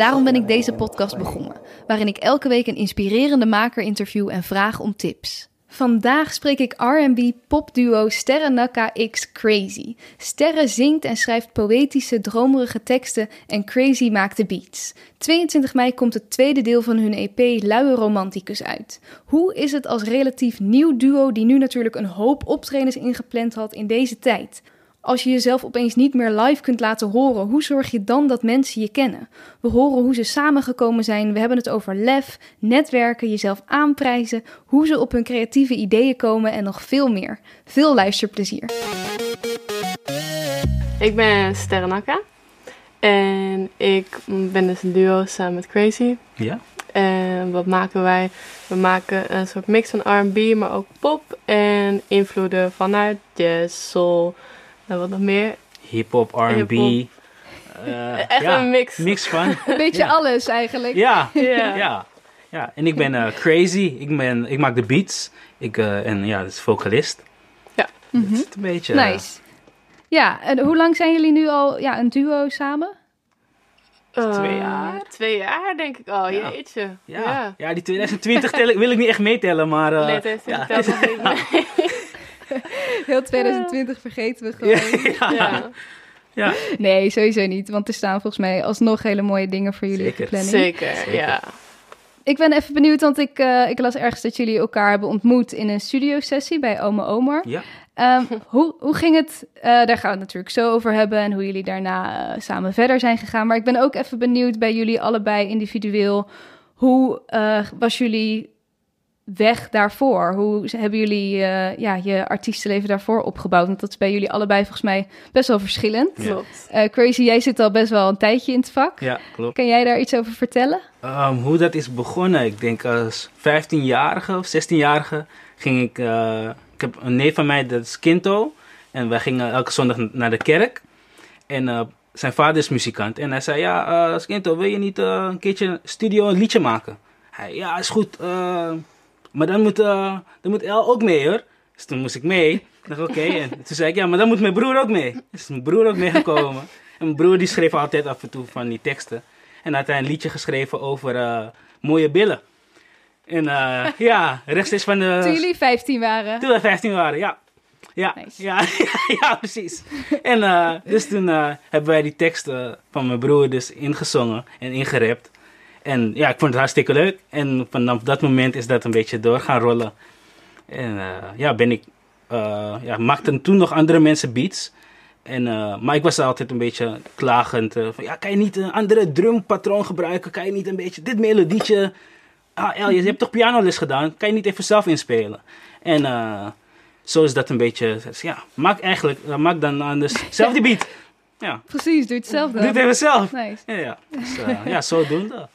Daarom ben ik deze podcast begonnen, waarin ik elke week een inspirerende maker interview en vraag om tips. Vandaag spreek ik R&B popduo Sterre Naka X Crazy. Sterre zingt en schrijft poëtische, dromerige teksten en Crazy maakt de beats. 22 mei komt het tweede deel van hun EP Luie Romanticus uit. Hoe is het als relatief nieuw duo die nu natuurlijk een hoop optredens ingepland had in deze tijd? Als je jezelf opeens niet meer live kunt laten horen, hoe zorg je dan dat mensen je kennen? We horen hoe ze samengekomen zijn, we hebben het over lef, netwerken, jezelf aanprijzen, hoe ze op hun creatieve ideeën komen en nog veel meer. Veel luisterplezier. Ik ben Sterrenakka en ik ben dus een duo samen met Crazy. Ja? En wat maken wij? We maken een soort mix van R&B, maar ook pop en invloeden vanuit jazz, soul en wat nog meer. Hip-hop, RB. Hip-hop. eh, Echt ja, een mix. Mix van. Een beetje Ja. alles eigenlijk. Ja, Ja. ja. ja. En ik ben eh, crazy. Ik, ben, ik maak de beats. Ik, eh, en ja, dat is vocalist. Ja. Dat is het een beetje. Nice. Ja, en hoe lang zijn jullie nu al ja, een duo samen? Twee jaar? Twee jaar denk ik al, Ja. jeetje. ja. ja. Ja. die 2020 tel ik, wil ik niet echt meetellen, maar... eh, Nee, ja, Heel 2020 vergeten we gewoon. ja, Ja, ja. Nee, sowieso niet, want er staan volgens mij alsnog hele mooie dingen voor jullie Zeker. op de planning. zeker, Zeker. ja. Ik ben even benieuwd, want ik, eh, ik las ergens dat jullie elkaar hebben ontmoet in een studiosessie bij Ome Omar. Ja. Ehm, hoe, hoe ging het? Eh, daar gaan we het natuurlijk zo over hebben en hoe jullie daarna eh, samen verder zijn gegaan. Maar ik ben ook even benieuwd bij jullie allebei individueel. Hoe eh, was jullie weg daarvoor? Hoe hebben jullie eh, ja, je artiestenleven daarvoor opgebouwd? Want dat is bij jullie allebei volgens mij best wel verschillend. Ja. Klopt. Eh, Crazy, jij zit al best wel een tijdje in het vak. ja, klopt. Kan jij daar iets over vertellen? Ehm, hoe dat is begonnen? Ik denk als 15-jarige of 16-jarige ging ik... eh, ik heb een neef van mij, dat is Kinto. En wij gingen elke zondag naar de kerk. En eh, zijn vader is muzikant. En hij zei, ja, eh Kinto, wil je niet eh, een keertje studio een liedje maken? Hij, ja, is goed. Maar dan moet, eh, dan moet El ook mee, hoor. Dus toen moest ik mee. Ik dacht, oké. En toen zei ik, ja, maar dan moet mijn broer ook mee. Dus mijn broer ook meegekomen. en mijn broer die schreef altijd af en toe van die teksten. En had hij een liedje geschreven over eh, mooie billen. En eh, ja, rechtstreeks van de... Toen jullie 15 waren. Toen we 15 waren, ja. Ja, Nice. ja, ja, ja, precies. En dus toen hebben wij die teksten van mijn broer dus ingezongen en ingerept. En ja, ik vond het hartstikke leuk. En vanaf dat moment is dat een beetje door gaan rollen. En eh, ja, ben ik... eh ja, maakten toen nog andere mensen beats. En, eh, maar ik was altijd een beetje klagend. van, ja, kan je niet een andere drumpatroon gebruiken? Kan je niet een beetje dit melodietje... Ah, El, je hebt toch pianoles gedaan? Kan je niet even zelf inspelen? En zo is dat een beetje... Ja, maak eigenlijk... maak dan anders zelf die beat. Ja, Precies, doe het zelf dan. doe het even zelf. Nice. Ja, ja. Dus, ja zodoende.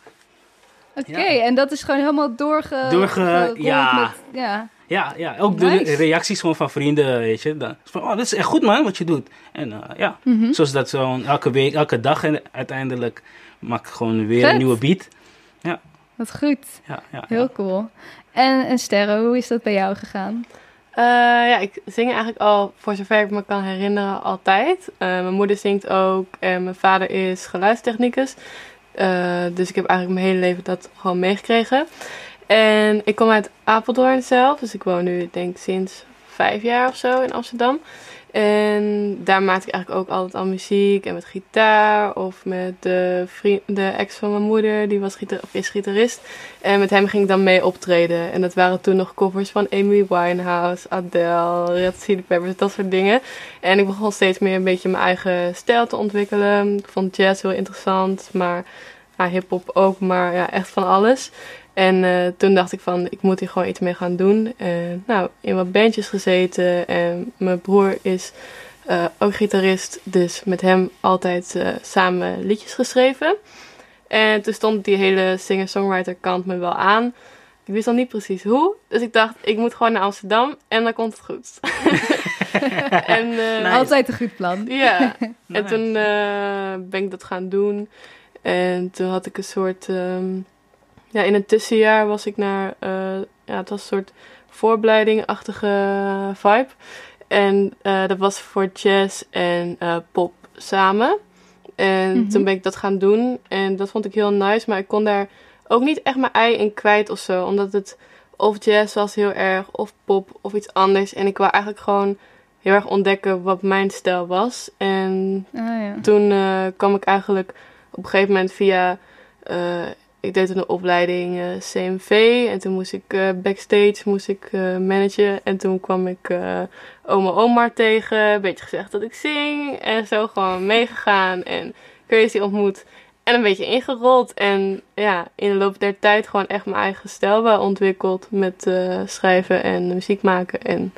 Oké, Ja. en dat is gewoon helemaal doorge... Doorge- ja. Met, ja. Ja, ja, ook de reacties gewoon van vrienden, weet je. Dan, van, oh, dat is echt goed man, wat je doet. En eh, ja, Mhm. zoals dat zo elke week, elke dag en uiteindelijk maak ik gewoon weer Vet. een nieuwe beat. Wat goed. Ja, ja, Heel ja. cool. En, en Sterre, hoe is dat bij jou gegaan? Eh, ja, ik zing eigenlijk al, voor zover ik me kan herinneren, altijd. Eh, mijn moeder zingt ook en mijn vader is geluidstechnicus. Eh, dus ik heb eigenlijk mijn hele leven dat gewoon meegekregen. En ik kom uit Apeldoorn zelf, dus ik woon nu denk sinds vijf jaar of zo in Amsterdam. En daar maakte ik eigenlijk ook altijd al muziek en met gitaar of met de, vriend, de ex van mijn moeder, die was is gitarist. En met hem ging ik dan mee optreden. En dat waren toen nog covers van Amy Winehouse, Adele, Red Chili Peppers, dat soort dingen. En ik begon steeds meer een beetje mijn eigen stijl te ontwikkelen. Ik vond jazz heel interessant, maar ja, hip-hop ook, maar ja, echt van alles. En eh, toen dacht ik van, ik moet hier gewoon iets mee gaan doen. En nou, in wat bandjes gezeten. En mijn broer is eh, ook gitarist, dus met hem altijd eh, samen liedjes geschreven. En toen stond die hele singer-songwriter kant me wel aan. Ik wist nog niet precies hoe. Dus ik dacht, ik moet gewoon naar Amsterdam en dan komt het goed. en, eh, Nice. Altijd een goed plan. Ja, en Nice. toen eh, ben ik dat gaan doen. En toen had ik een soort... ehm, ja, in een tussenjaar was ik naar... eh, ja, het was een soort voorbereiding-achtige vibe. En eh, dat was voor jazz en eh, pop samen. En Mhm. toen ben ik dat gaan doen. En dat vond ik heel nice. Maar ik kon daar ook niet echt mijn ei in kwijt of zo. Omdat het of jazz was heel erg, of pop, of iets anders. En ik wou eigenlijk gewoon heel erg ontdekken wat mijn stijl was. En Ah, ja. toen kwam ik eigenlijk op een gegeven moment via... ik deed toen een opleiding eh, CMV. En toen moest ik eh, backstage moest ik, eh, managen. En toen kwam ik eh, oma Omar tegen. Een beetje gezegd dat ik zing. En zo gewoon meegegaan. En Crazy ontmoet. En een beetje ingerold. En ja, in de loop der tijd gewoon echt mijn eigen stijl wel ontwikkeld. Met eh, schrijven en muziek maken. En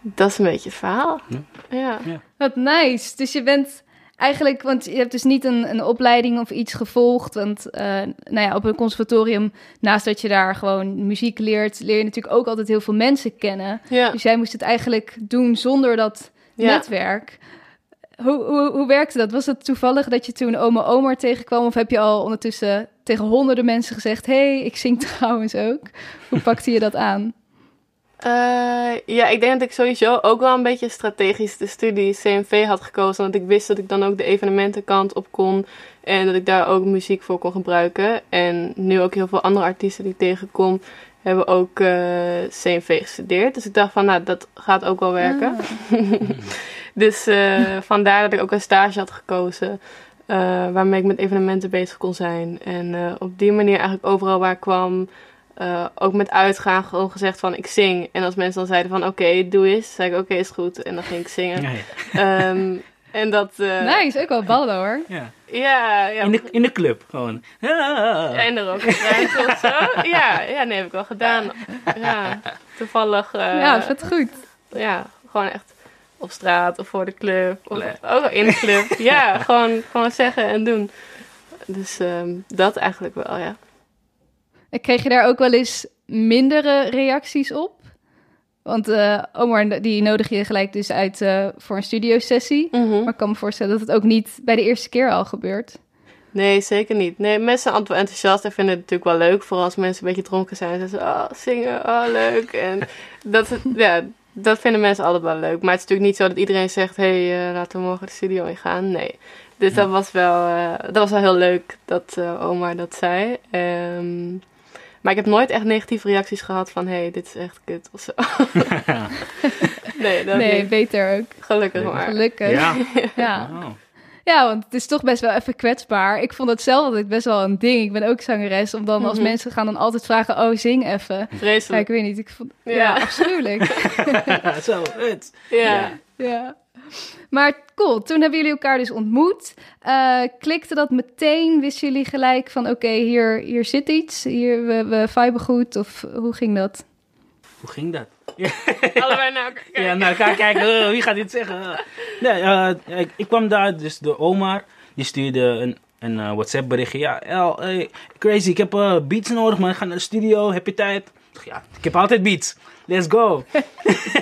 dat is een beetje het verhaal. Ja. Ja. Wat nice. Dus je bent eigenlijk, want je hebt dus niet een, een opleiding of iets gevolgd. Want eh, nou ja, op een conservatorium, naast dat je daar gewoon muziek leert, leer je natuurlijk ook altijd heel veel mensen kennen. Ja. Dus jij moest het eigenlijk doen zonder dat Ja. netwerk. Hoe, hoe, hoe werkte dat? Was het toevallig dat je toen oma Omar tegenkwam? Of heb je al ondertussen tegen honderden mensen gezegd... hey, ik zing trouwens ook. Hoe pakte je dat aan? Eh, ja, ik denk dat ik sowieso ook wel een beetje strategisch de studie CMV had gekozen. Want ik wist dat ik dan ook de evenementenkant op kon. En dat ik daar ook muziek voor kon gebruiken. En nu ook heel veel andere artiesten die ik tegenkom, hebben ook eh, CMV gestudeerd. Dus ik dacht van, nou, dat gaat ook wel werken. dus eh, vandaar dat ik ook een stage had gekozen. waarmee ik met evenementen bezig kon zijn. En op die manier eigenlijk overal waar ik kwam, eh, ook met uitgaan gewoon gezegd van ik zing. En als mensen dan zeiden van oké, doe eens, zei ik oké, is goed. En dan ging ik zingen. Ja, ja. Ehm, en dat... eh, Nice, ook wel ballen hoor. Ja. Ja, ja. In, de, in de club gewoon. Ah. Ja, en er ook of zo. Ja, ja, nee, heb ik wel gedaan. Ja, toevallig. eh, ja, vet goed. ja, gewoon echt op straat of voor de club. Of Nee. ook in de club. Ja, gewoon, gewoon zeggen en doen. Dus ehm, dat eigenlijk wel, ja. Kreeg je daar ook wel eens mindere reacties op? Want eh, Omar, die nodig je gelijk dus uit eh, voor een studiosessie. Maar ik kan me voorstellen dat het ook niet bij de eerste keer al gebeurt. Nee, zeker niet. Nee, mensen zijn wel enthousiast en vinden het natuurlijk wel leuk. Vooral als mensen een beetje dronken zijn. Zeggen ze, oh, zingen, oh, leuk. En dat, ja, dat vinden mensen altijd wel leuk. Maar het is natuurlijk niet zo dat iedereen zegt... hé, hey, eh, laten we morgen de studio in gaan. Nee. Dus dat, was wel, dat was wel heel leuk dat Omar dat zei. Ehm, maar ik heb nooit echt negatieve reacties gehad van... hé, hey, dit is echt kut of zo. nee, dat nee, niet. beter ook. Gelukkig maar. Gelukkig. Ja. Ja. Oh. ja, want het is toch best wel even kwetsbaar. Ik vond het zelf altijd best wel een ding. Ik ben ook zangeres. Om dan als Mhm. mensen gaan dan altijd vragen... oh, zing even. Ja, Vreselijk. ik weet niet. Ik vond, ja. Ja. afschuwelijk. Zo, het. Ja. ja. Maar cool, toen hebben jullie elkaar dus ontmoet. Eh, klikte dat meteen? Wisten jullie gelijk van... oké, hier, hier zit iets. Hier, we, we viben goed. Of hoe ging dat? Hoe ging dat? Allebei naar elkaar kijken. Ja, naar elkaar kijken. eh, wie gaat dit zeggen? Nee, eh, ik, ik kwam daar dus door Omar. Die stuurde een, een eh, WhatsApp berichtje. Ja, El, hey, crazy, ik heb eh, beats nodig, man. Ik ga naar de studio. Heb je tijd? Ik dacht, Ja, ik heb altijd beats. Let's go.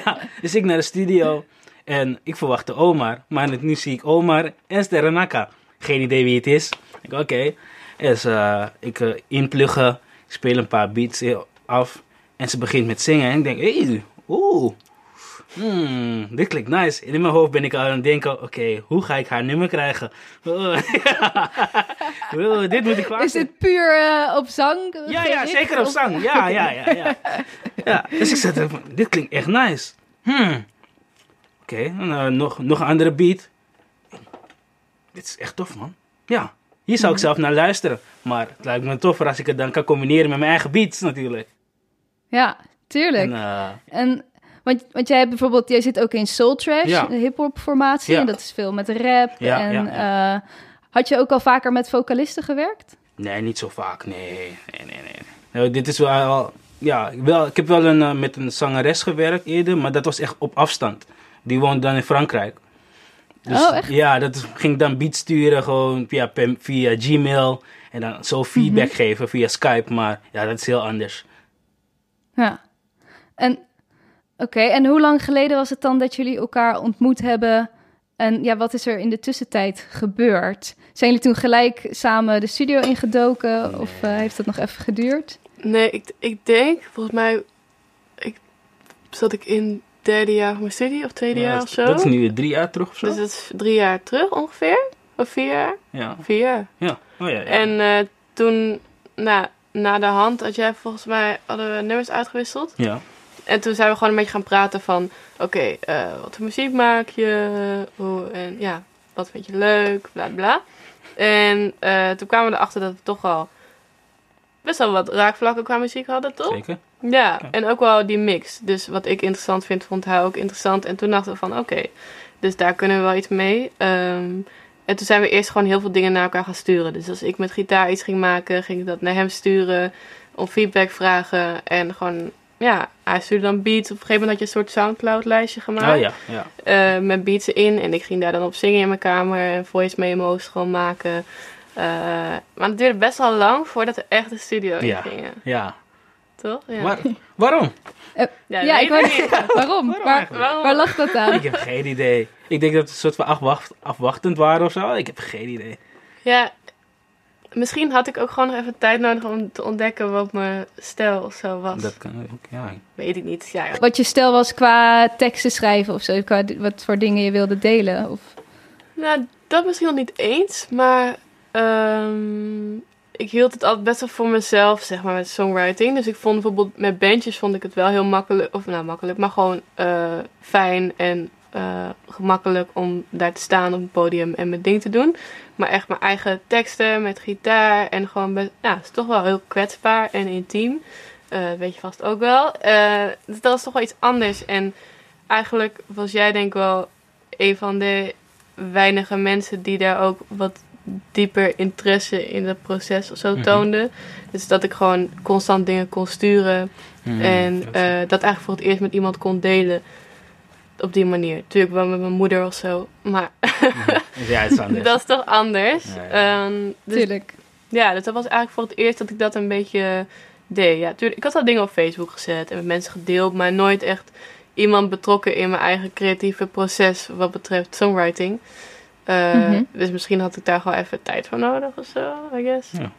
ja, dus ik naar de studio. En ik verwachtte Omar. Maar nu zie ik Omar en Sterrenaka. Geen idee wie het is. Ik oké. Dus eh, ik eh, inpluggen. Speel een paar beats af. En ze begint met zingen. En ik denk, hey, oeh. Hmm, dit klinkt nice. En in mijn hoofd ben ik al aan het denken, oké, hoe ga ik haar nummer krijgen? Oh, Oh, dit moet ik wachten. Is dit puur eh, op zang? Ja, ja, zeker op zang. Ja, ja, ja, ja. ja dus ik zat van, dit klinkt echt nice. Hmm. Oké, eh, nog, nog een andere beat. Dit is echt tof, man. Ja, hier zou ik zelf naar luisteren. Maar het lijkt me toffer als ik het dan kan combineren met mijn eigen beats natuurlijk. Ja, tuurlijk. En, eh, En, want, want jij hebt bijvoorbeeld, jij zit ook in Soul Trash, Ja. de hip-hop formatie. Ja. En dat is veel met rap. Ja, en eh, had je ook al vaker met vocalisten gewerkt? Nee, niet zo vaak. Nee, nee, nee. nee. Nou, dit is wel... Ja, wel, ik heb wel een, met een zangeres gewerkt eerder, maar dat was echt op afstand. Die woont dan in Frankrijk. Dus, Oh, echt? Ja, dat ging dan beats sturen gewoon via, via Gmail. En dan zo feedback Mhm. geven via Skype. Maar ja, dat is heel anders. Ja. En oké, en hoe lang geleden was het dan dat jullie elkaar ontmoet hebben? En ja, wat is er in de tussentijd gebeurd? Zijn jullie toen gelijk samen de studio ingedoken? Of eh, heeft dat nog even geduurd? Nee, ik, ik denk, volgens mij ik, zat ik in derde jaar van mijn studie of tweede Ja, jaar of zo. Dat is nu drie jaar terug of zo? Dus dat is drie jaar terug ongeveer. Of vier jaar? Ja. Vier jaar. Ja. Oh ja, ja. En eh, toen, nou, na de hand had jij volgens mij, hadden we nummers uitgewisseld. ja. En toen zijn we gewoon een beetje gaan praten van, oké, eh, wat voor muziek maak je? Hoe, en ja, wat vind je leuk? Bla bla. En eh, toen kwamen we erachter dat we toch wel best wel wat raakvlakken qua muziek hadden, toch? Zeker. Ja, en ook wel die mix. Dus wat ik interessant vind, vond hij ook interessant. En toen dachten we van, oké, dus daar kunnen we wel iets mee. Ehm, en toen zijn we eerst gewoon heel veel dingen naar elkaar gaan sturen. Dus als ik met gitaar iets ging maken, ging ik dat naar hem sturen. Om feedback vragen. En gewoon, ja, hij stuurde dan beats. Op een gegeven moment had je een soort Soundcloud-lijstje gemaakt. Oh ja, ja. eh, met beats in. En ik ging daar dan op zingen in mijn kamer. En voice memo's gewoon maken. Eh, maar het duurde best wel lang voordat we echt de studio in Ja. gingen. Ja. Toch? Ja, Waar- waarom? Ja, ik weet niet. Waarom? Waar? Waarom? waar lag dat aan? Ik heb geen idee. Ik denk dat het een soort van afwacht, afwachtend waren of zo. Ik heb geen idee. Ja, misschien had ik ook gewoon nog even tijd nodig om te ontdekken wat mijn stijl of zo was. Dat kan ook, ja. Weet ik niet. Ja, Wat je stel was qua teksten schrijven of zo, qua wat voor dingen je wilde delen? Of... nou, dat misschien nog niet eens, maar ehm, ik hield het altijd best wel voor mezelf, zeg maar, met songwriting. Dus ik vond bijvoorbeeld met bandjes vond ik het wel heel makkelijk, of nou makkelijk, maar gewoon eh, fijn en eh, gemakkelijk om daar te staan op het podium en mijn ding te doen. Maar echt mijn eigen teksten met gitaar en gewoon, best, ja, het is toch wel heel kwetsbaar en intiem. Eh, weet je vast ook wel. Dus dat is toch wel iets anders. En eigenlijk was jij denk ik wel een van de weinige mensen die daar ook wat dieper interesse in het proces of zo Mhm. toonde. Dus dat ik gewoon constant dingen kon sturen. Mhm, en dat eh, dat eigenlijk voor het eerst met iemand kon delen. Op die manier. Natuurlijk wel met mijn moeder of zo. Maar Mhm. ja, het is anders. dat is toch anders. Ja, ja. Ehm, dus Tuurlijk. ja, dus dat was eigenlijk voor het eerst dat ik dat een beetje deed. Ja, tuurlijk, ik had al dingen op Facebook gezet en met mensen gedeeld, maar nooit echt iemand betrokken in mijn eigen creatieve proces wat betreft songwriting. Eh, Mhm. Dus misschien had ik daar gewoon even tijd voor nodig of zo, I guess. Ja.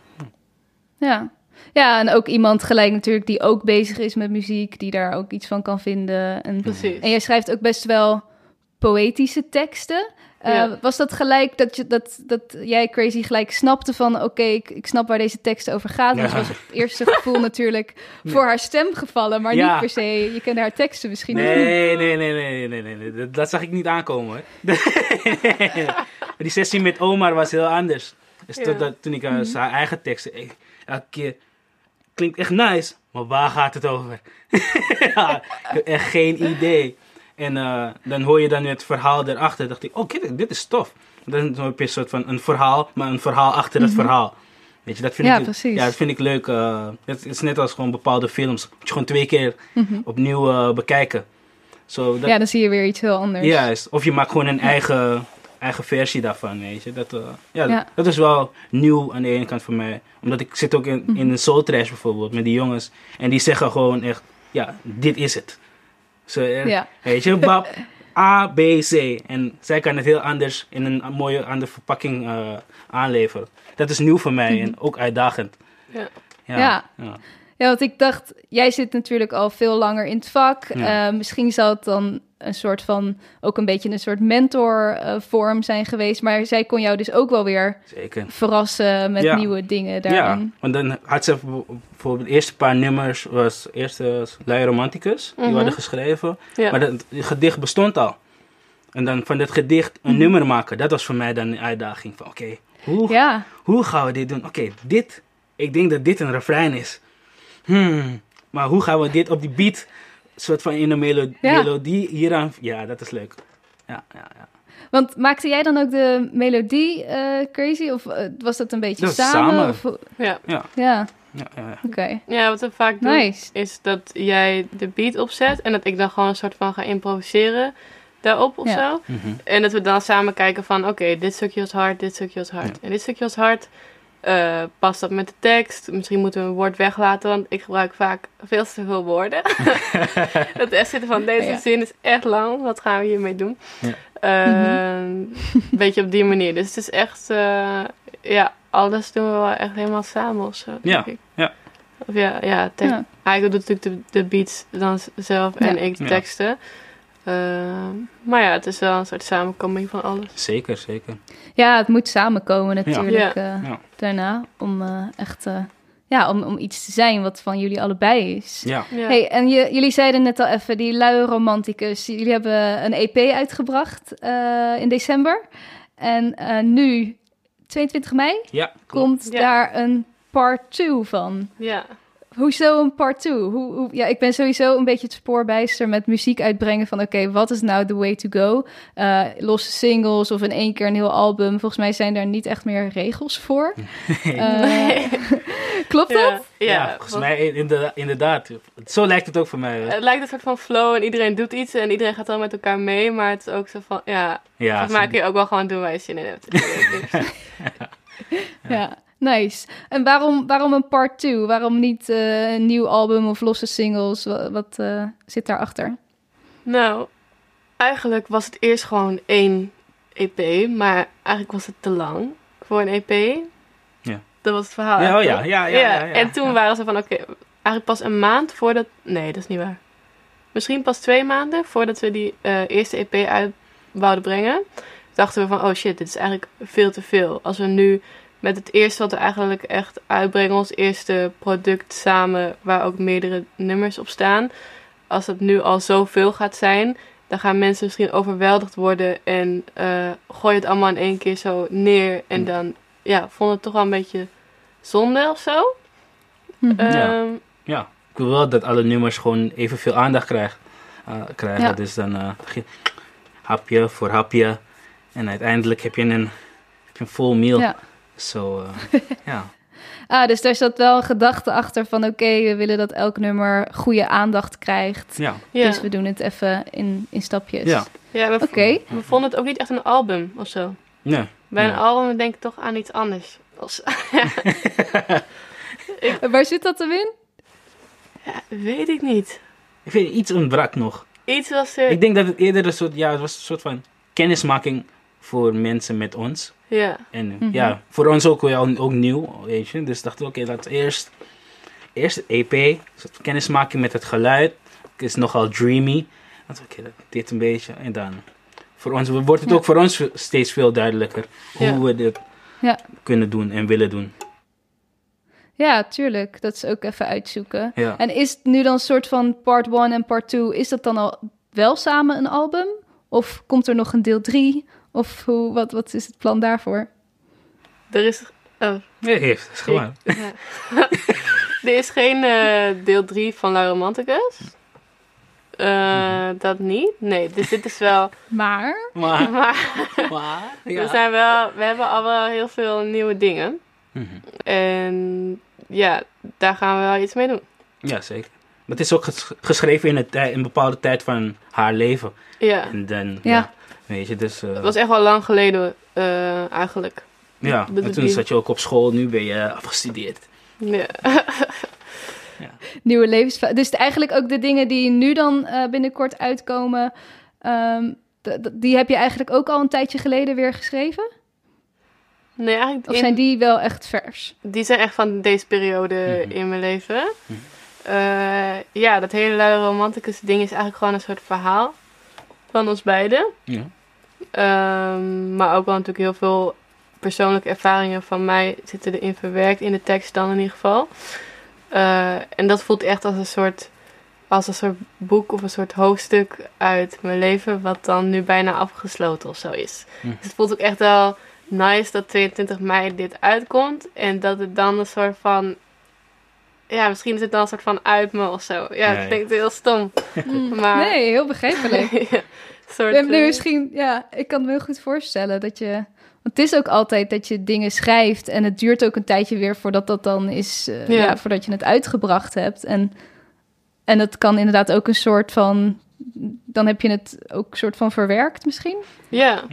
Ja. ja, en ook iemand gelijk natuurlijk die ook bezig is met muziek, die daar ook iets van kan vinden. En, Precies. en jij schrijft ook best wel poëtische teksten. Eh. Was dat gelijk dat, je, dat, dat jij Crazy gelijk snapte van... oké, ik, ik snap waar deze tekst over gaat. Ja. was het eerste gevoel natuurlijk voor haar stem gevallen... maar Ja. niet per se, je kende haar teksten misschien nog niet. Nee, nee, nee, nee, nee, nee, nee. Dat, dat zag ik niet aankomen hoor. Die sessie met Omar was heel anders. Dus toen ik uh, zijn eigen teksten. ik- elke keer klinkt echt nice, maar waar gaat het over? ja, ik heb echt geen idee. En eh, dan hoor je dan het verhaal erachter. dacht ik, oh, dit, dit is tof. Dan heb je een soort van een verhaal, maar een verhaal achter het verhaal. Weet je, dat vind Ja, ik, precies. Ja, dat vind ik leuk. eh, het is net als gewoon bepaalde films. Moet je gewoon twee keer Mhm. opnieuw eh, bekijken. Dat, Ja, dan zie je weer iets heel anders. Juist. Of je maakt gewoon een eigen, eigen versie daarvan, weet je. Dat, ja, Ja. dat is wel nieuw aan de ene kant voor mij. Omdat ik zit ook in, Mhm. in een soul trash bijvoorbeeld, met die jongens. En die zeggen gewoon echt, ja, dit is het. Zo, Ja. Weet je, bab, A, B, C. En zij kan het heel anders in een mooie andere verpakking eh, aanleveren. Dat is nieuw voor mij en ook uitdagend. Ja. Mhm. Ja. Ja. ja. Ja, want ik dacht, jij zit natuurlijk al veel langer in het vak. Eh, misschien zou het dan een soort van, ook een beetje een soort mentorvorm zijn geweest. Maar zij kon jou dus ook wel weer Zeker. verrassen met Ja. nieuwe dingen Ja, daarin. want dan had ze bijvoorbeeld de eerste paar nummers was eerst uh, Lui Romanticus, die Mhm. hadden geschreven. Ja. Maar dat het gedicht bestond al. En dan van dat gedicht een Mhm. nummer maken, dat was voor mij dan een uitdaging van oké, hoe, Ja, hoe gaan we dit doen? Oké, dit, ik denk dat dit een refrein is. Hmm, maar hoe gaan we dit op die beat, soort van in een melo Ja. melodie hieraan, ja dat is leuk. Ja, ja, ja. want maakte jij dan ook de melodie eh, crazy? Of eh, was dat een beetje Dat samen? samen. Of, hoe- Ja. ja, ja, ja, ja. oké. ja, wat we vaak doen Nice. is dat jij de beat opzet en dat ik dan gewoon een soort van ga improviseren daarop of Ja. zo. Mhm. En dat we dan samen kijken van, oké, dit stukje was hard, dit stukje was hard Ja. en dit stukje was hard. Eh, past dat met de tekst? Misschien moeten we een woord weglaten, want ik gebruik vaak veel te veel woorden. het echt zitten van deze Ja. zin is echt lang, wat gaan we hiermee doen? Ja. Eh, Een beetje op die manier. Dus het is echt, eh, ja, alles doen we wel echt helemaal samen of zo. denk Ja, ik. ja. Of ja, ja, hij doet natuurlijk de, de beats dan zelf en Ja. ik de Ja. teksten. Eh, maar ja, het is wel een soort samenkoming van alles. Zeker, zeker. Ja, het moet samenkomen natuurlijk Ja. eh, Ja. daarna. Om eh, echt eh, ja, om, om iets te zijn wat van jullie allebei is. Ja. Ja. Hey, en je, jullie zeiden net al even, die luie romanticus. Jullie hebben een EP uitgebracht eh, in december. En eh, nu, 22 mei, Ja, komt Ja. daar een part 2 van. ja. Hoezo een part 2? Hoe, hoe, ja, ik ben sowieso een beetje het spoorbijster met muziek uitbrengen van... oké, wat is nou the way to go? Eh, losse singles of in één keer een heel album. Volgens mij zijn daar niet echt meer regels voor. Eh, Nee. klopt dat? Ja, Ja, ja, volgens mij inderdaad. Zo lijkt het ook voor mij. Het lijkt een soort van flow en iedereen doet iets en iedereen gaat dan met elkaar mee. Maar het is ook zo van, ja, Ja, volgens mij kun je ook wel gewoon doen waar je zin in hebt. Ja, nice. En waarom, waarom een part 2? Waarom niet eh, een nieuw album of losse singles? Wat, wat eh, zit daarachter? nou, eigenlijk was het eerst gewoon één EP, maar eigenlijk was het te lang voor een EP. Ja. Dat was het verhaal. Ja, oh ja, ja, ja, ja, ja, En toen ja. waren ze van, oké, eigenlijk pas een maand voordat... Nee, dat is niet waar. Misschien pas twee maanden voordat we die eh, eerste EP uit wouden brengen. Dachten we van, oh shit, dit is eigenlijk veel te veel. Als we nu met het eerste wat we eigenlijk echt uitbrengen, ons eerste product samen, waar ook meerdere nummers op staan. Als het nu al zoveel gaat zijn, dan gaan mensen misschien overweldigd worden en eh gooi het allemaal in één keer zo neer. En Hm. dan, ja, vond het toch wel een beetje zonde of zo. Ja. Ehm, Ja, ik wil wel dat alle nummers gewoon evenveel aandacht krijgen. eh, krijgen. Ja. Dus dan eh, begin- hapje voor hapje. En uiteindelijk heb je een, heb je een full meal. Ja. Zo, eh, ja. Ah, dus daar zat wel een gedachte achter van... oké, we willen dat elk nummer goede aandacht krijgt. Ja, ja. Dus we doen het even in, in stapjes. ja. ja, we, Oké. we vonden het ook niet echt een album of zo. Nee. Bij een album denk ik toch aan iets anders. Als, Waar zit dat hem in? ja, weet ik niet. Ik vind iets ontbrak nog. Iets was er. Ik denk dat het eerder een soort, ja, het was een soort van kennismaking voor mensen met ons. Ja, En Mhm. ja, voor ons ook wel ook nieuw, weet je. Dus dachten we, oké, laten we eerst, eerst het EP, soort kennismaking met het geluid. Het is nogal dreamy. Oké, dat- dit een beetje. En dan, voor ons, wordt het Ja. ook voor ons steeds veel duidelijker hoe Ja. we dit Ja. kunnen doen en willen doen. Ja, tuurlijk. Dat is ook even uitzoeken. En is het nu dan een soort van part 1 en part 2... is dat dan al wel samen een album? Of komt er nog een deel 3? Of hoe, wat, wat is het plan daarvoor? er is. Oh, Nee, heeft, gewoon. ja. er is geen eh, deel 3 van La Romanticus. Eh, Mhm. Dat niet. Nee, dus dit is wel. Maar... Maar, Maar maar, we, zijn wel, we hebben al wel heel veel nieuwe dingen. Mhm. En ja, daar gaan we wel iets mee doen. Ja, zeker. Maar het is ook ges- geschreven in in een bepaalde tijd van haar leven. Ja, En dan, Ja. ja. Weet je, dus... eh, het was echt wel lang geleden eh, eigenlijk. Ja, en toen die- zat je ook op school, nu ben je afgestudeerd. Ja. Nieuwe levensva- Dus eigenlijk ook de dingen die nu dan eh, binnenkort uitkomen... ehm, die heb je eigenlijk ook al een tijdje geleden weer geschreven? Nee, eigenlijk Of in- zijn die wel echt vers? Die zijn echt van deze periode Mhm. in mijn leven. Mhm. Eh, ja, dat hele luie romanticus ding is eigenlijk gewoon een soort verhaal van ons beiden. Ja. Ehm, maar ook wel natuurlijk heel veel persoonlijke ervaringen van mij zitten erin verwerkt, in de tekst dan in ieder geval. Eh, en dat voelt echt als een soort als een soort boek of een soort hoofdstuk uit mijn leven, wat dan nu bijna afgesloten of zo is. Dus het voelt ook echt wel nice dat 22 mei dit uitkomt en dat het dan een soort van. Ja, misschien is het dan een soort van uit me of zo. Ja, Ja, het ja. klinkt heel stom. Mm, Maar- Nee, heel begrijpelijk. ja, soort, Ja, nee, eh, misschien, ja, ik kan me heel goed voorstellen dat je. Want het is ook altijd dat je dingen schrijft en het duurt ook een tijdje weer voordat dat dan is, eh, Ja. ja. voordat je het uitgebracht hebt. En, en dat kan inderdaad ook een soort van, dan heb je het ook een soort van verwerkt misschien. Ja,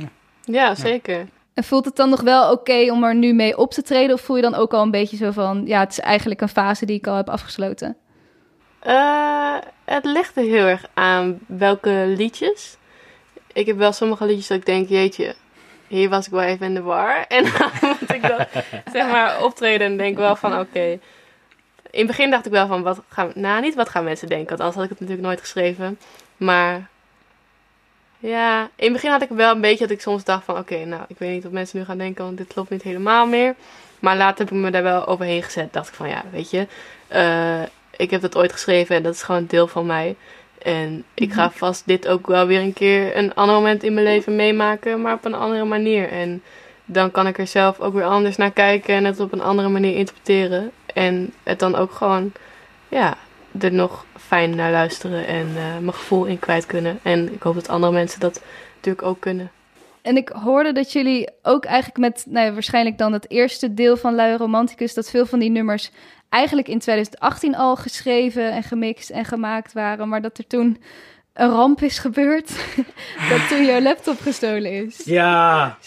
ja zeker. En voelt het dan nog wel oké om er nu mee op te treden? Of voel je dan ook al een beetje zo van, ja, het is eigenlijk een fase die ik al heb afgesloten? Eh, het ligt er heel erg aan welke liedjes. Ik heb wel sommige liedjes dat ik denk, jeetje, hier was ik wel even in de war. En dan moet ik dat, zeg maar, optreden en denk wel van, oké. In het begin dacht ik wel van, wat gaan, nou niet wat gaan mensen denken, want anders had ik het natuurlijk nooit geschreven. Maar ja, in het begin had ik wel een beetje dat ik soms dacht van, oké, nou, ik weet niet wat mensen nu gaan denken, want dit klopt niet helemaal meer. Maar later heb ik me daar wel overheen gezet. Dacht ik van, ja, weet je, eh, ik heb dat ooit geschreven en dat is gewoon deel van mij. En ik ga vast dit ook wel weer een keer een ander moment in mijn leven meemaken, maar op een andere manier. En dan kan ik er zelf ook weer anders naar kijken en het op een andere manier interpreteren. En het dan ook gewoon, ja, er nog fijn naar luisteren en eh, mijn gevoel in kwijt kunnen. En ik hoop dat andere mensen dat natuurlijk ook kunnen. En ik hoorde dat jullie ook eigenlijk met, nou ja, waarschijnlijk dan het eerste deel van Lui Romanticus, dat veel van die nummers eigenlijk in 2018 al geschreven en gemixt en gemaakt waren, maar dat er toen een ramp is gebeurd, dat toen jouw laptop gestolen is. Ja,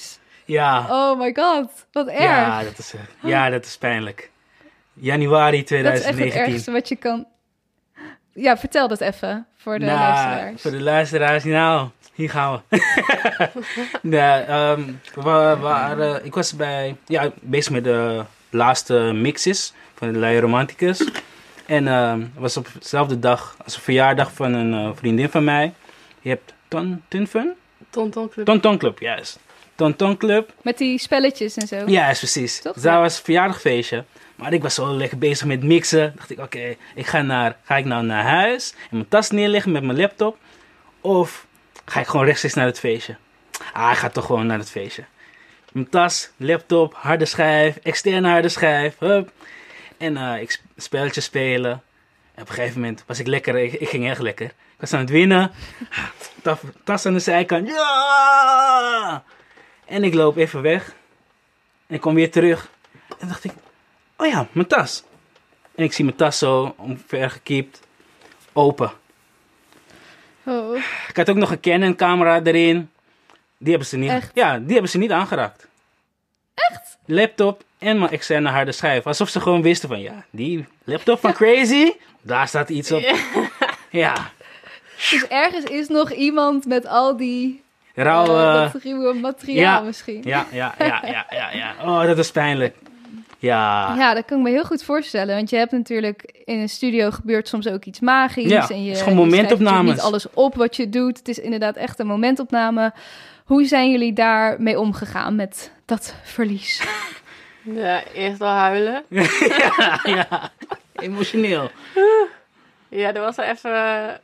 ja. Oh my god, wat erg. Ja, dat is, eh, ja, dat is pijnlijk. Januari dat is echt het 2019. ergste wat je kan... Ja, vertel dat even voor de Nou, luisteraars. Voor de luisteraars, nou, hier gaan we. nee, ehm, we waren, ik was bij, ja, bezig met de laatste mixes van de Lui Romanticus. En ehm, het was op dezelfde dag als een verjaardag van een eh, vriendin van mij. Je hebt Ton Tunfun? Ton Ton Club. Ton Ton Club, juist. Ton Ton Club. Met die spelletjes en zo. Ja, is precies. Toch? Dus dat was een verjaardagfeestje. Maar ik was zo lekker bezig met mixen. Dacht ik, oké, ik ga, naar, ga ik nou naar huis en mijn tas neerleggen met mijn laptop? Of ga ik gewoon rechtstreeks naar het feestje? Ah, ik ga toch gewoon naar het feestje. Mijn tas, laptop, harde schijf, externe harde schijf. Hup. En eh, ik sp- spelletjes spelen. En op een gegeven moment was ik lekker, ik, ik ging echt lekker. Ik was aan het winnen. Tas, tas aan de zijkant. Ja! En ik loop even weg. En ik kom weer terug. En dacht ik, oh ja, mijn tas. En ik zie mijn tas zo omver gekiept. Open. Oh. Ik had ook nog een Canon camera erin. Die hebben ze niet, Echt? ja, die hebben ze niet aangeraakt. Echt? Laptop en mijn externe harde schijf. Alsof ze gewoon wisten van, ja, die laptop van Crazy, daar staat iets op. Ja, Dus ergens is nog iemand met al die rauw. dat ruwe materiaal ja. misschien. ja, ja, ja, ja, ja, ja. Oh, dat is pijnlijk. Ja. Ja, dat kan ik me heel goed voorstellen. Want je hebt natuurlijk in een studio gebeurt soms ook iets magisch. Ja, en je, het is gewoon momentopnames. niet alles op wat je doet. Het is inderdaad echt een momentopname. Hoe zijn jullie daarmee omgegaan met dat verlies? Ja, eerst al huilen. ja, ja. Emotioneel. Ja, er was er even.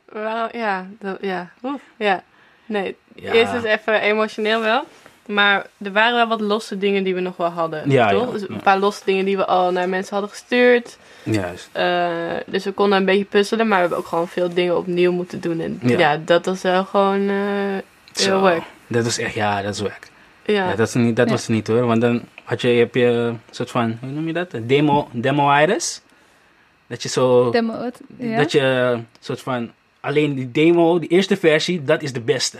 we waren- ja, dat- ja, oef, ja. Nee, Ja. eerst is even emotioneel wel. Maar er waren wel wat losse dingen die we nog wel hadden. Ja, toch? ja, Dus ja. een paar losse dingen die we al naar mensen hadden gestuurd. Juist. Eh, dus we konden een beetje puzzelen, maar we hebben ook gewoon veel dingen opnieuw moeten doen. En ja, Ja. dat was wel gewoon eh Zo. heel werk. Dat was echt, ja, dat is werk. Ja. Ja, dat, is niet, dat Ja. was het niet hoor. Want dan had je, heb je een soort van, hoe noem je dat? Een demo, demo-iris. Dat je zo, Demo, dat je een soort van, alleen die demo, die eerste versie, dat is de beste.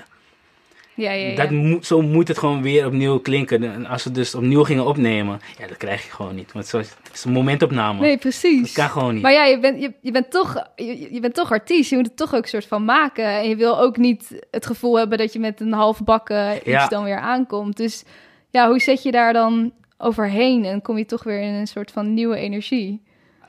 Ja, ja, ja. Dat moet, zo moet het gewoon weer opnieuw klinken. En als we dus opnieuw gingen opnemen, ja, dat krijg je gewoon niet. Want het is een momentopname. Nee, dat precies. kan gewoon niet. Maar ja, je bent, je, je, bent toch, je, je bent toch artiest. Je moet het toch ook soort van maken. En je wil ook niet het gevoel hebben dat je met een half bakken iets Ja. dan weer aankomt. Dus ja, hoe zet je daar dan overheen? En kom je toch weer in een soort van nieuwe energie?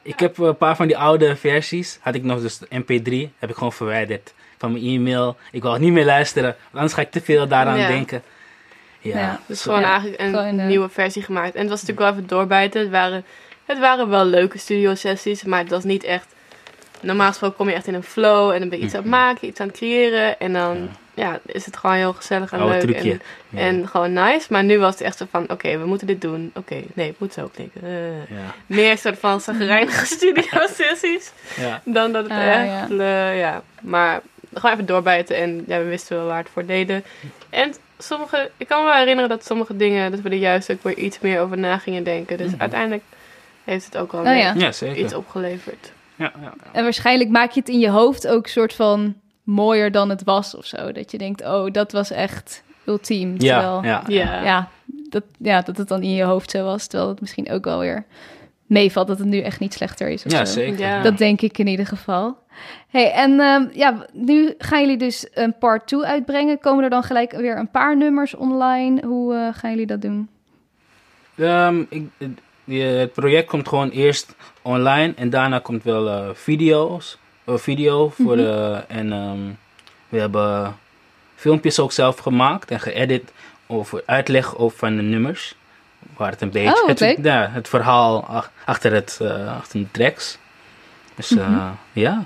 Ik heb een paar van die oude versies. Had ik nog dus de MP3. Heb ik gewoon verwijderd van mijn e-mail. Ik wil niet meer luisteren. Want anders ga ik te veel daaraan Ja. denken. Ja. Ja. Dus zo- gewoon Ja, eigenlijk een gewoon, eh, nieuwe versie gemaakt. En het was natuurlijk wel even doorbijten. Het waren, het waren wel leuke studio sessies, maar het was niet echt... Normaal gesproken kom je echt in een flow en dan ben je iets aan het maken, iets aan het creëren. En dan ja. is het gewoon heel gezellig en Oude leuk. trucje. En, Ja. en gewoon nice. Maar nu was het echt zo van, oké, we moeten dit doen. Oké, nee, het moet zo klinken. Eh. Ja. Meer soort van zagrijnige studio sessies. Ja. Dan dat het Ah, echt, eh, ja. Maar gewoon even doorbijten en ja, we wisten wel waar het voor deden. En sommige, ik kan me wel herinneren dat sommige dingen, dat we er juist ook weer iets meer over na gingen denken. Dus Mhm. uiteindelijk heeft het ook wel Oh ja. ja, zeker. iets opgeleverd. Ja, ja, ja. En waarschijnlijk maak je het in je hoofd ook soort van mooier dan het was of zo. Dat je denkt, oh, dat was echt ultiem. Terwijl, Ja, ja, Ja. ja, dat, ja, dat het dan in je hoofd zo was. Terwijl het misschien ook wel weer meevalt dat het nu echt niet slechter is. Of Ja, zo. zeker. Ja. Dat denk ik in ieder geval. Hey, en ehm, ja, nu gaan jullie dus een part 2 uitbrengen. Komen er dan gelijk weer een paar nummers online? Hoe eh, gaan jullie dat doen? Ehm, ik, het- project komt gewoon eerst online en daarna komt wel eh, video's, eh, video voor Mhm. de, en ehm, we hebben filmpjes ook zelf gemaakt en geëdit over uitleg over van de nummers. Waar het een beetje Oh, het, ja, het verhaal ach- achter, het, eh, achter de tracks. Dus eh, Mhm. ja,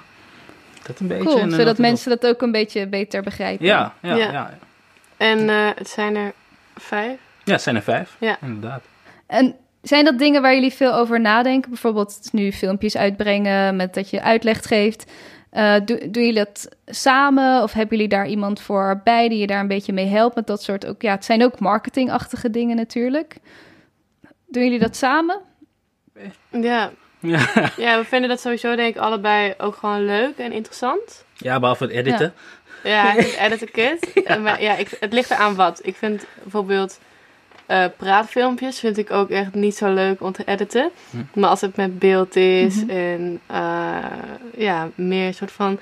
dat een beetje. Cool, en, zodat dat- mensen dat ook een beetje beter begrijpen. Ja, ja, ja. Ja. ja. En eh, het zijn er vijf. Ja, het zijn er vijf. Ja. Inderdaad. En zijn dat dingen waar jullie veel over nadenken? Bijvoorbeeld nu filmpjes uitbrengen met dat je uitleg geeft. Eh, do- doen jullie dat samen of hebben jullie daar iemand voor bij die je daar een beetje mee helpt met dat soort ook? Ja, het zijn ook marketingachtige dingen natuurlijk. Doen jullie dat samen? Ja. Ja. ja, we vinden dat sowieso denk ik allebei ook gewoon leuk en interessant. ja, behalve het editen. Ja, hij is edit a kid. En maar ja, ik, het ligt eraan wat. Ik vind bijvoorbeeld eh, praatfilmpjes vind ik ook echt niet zo leuk om te editen. Hm. Maar als het met beeld is Mhm. en eh, ja, meer soort van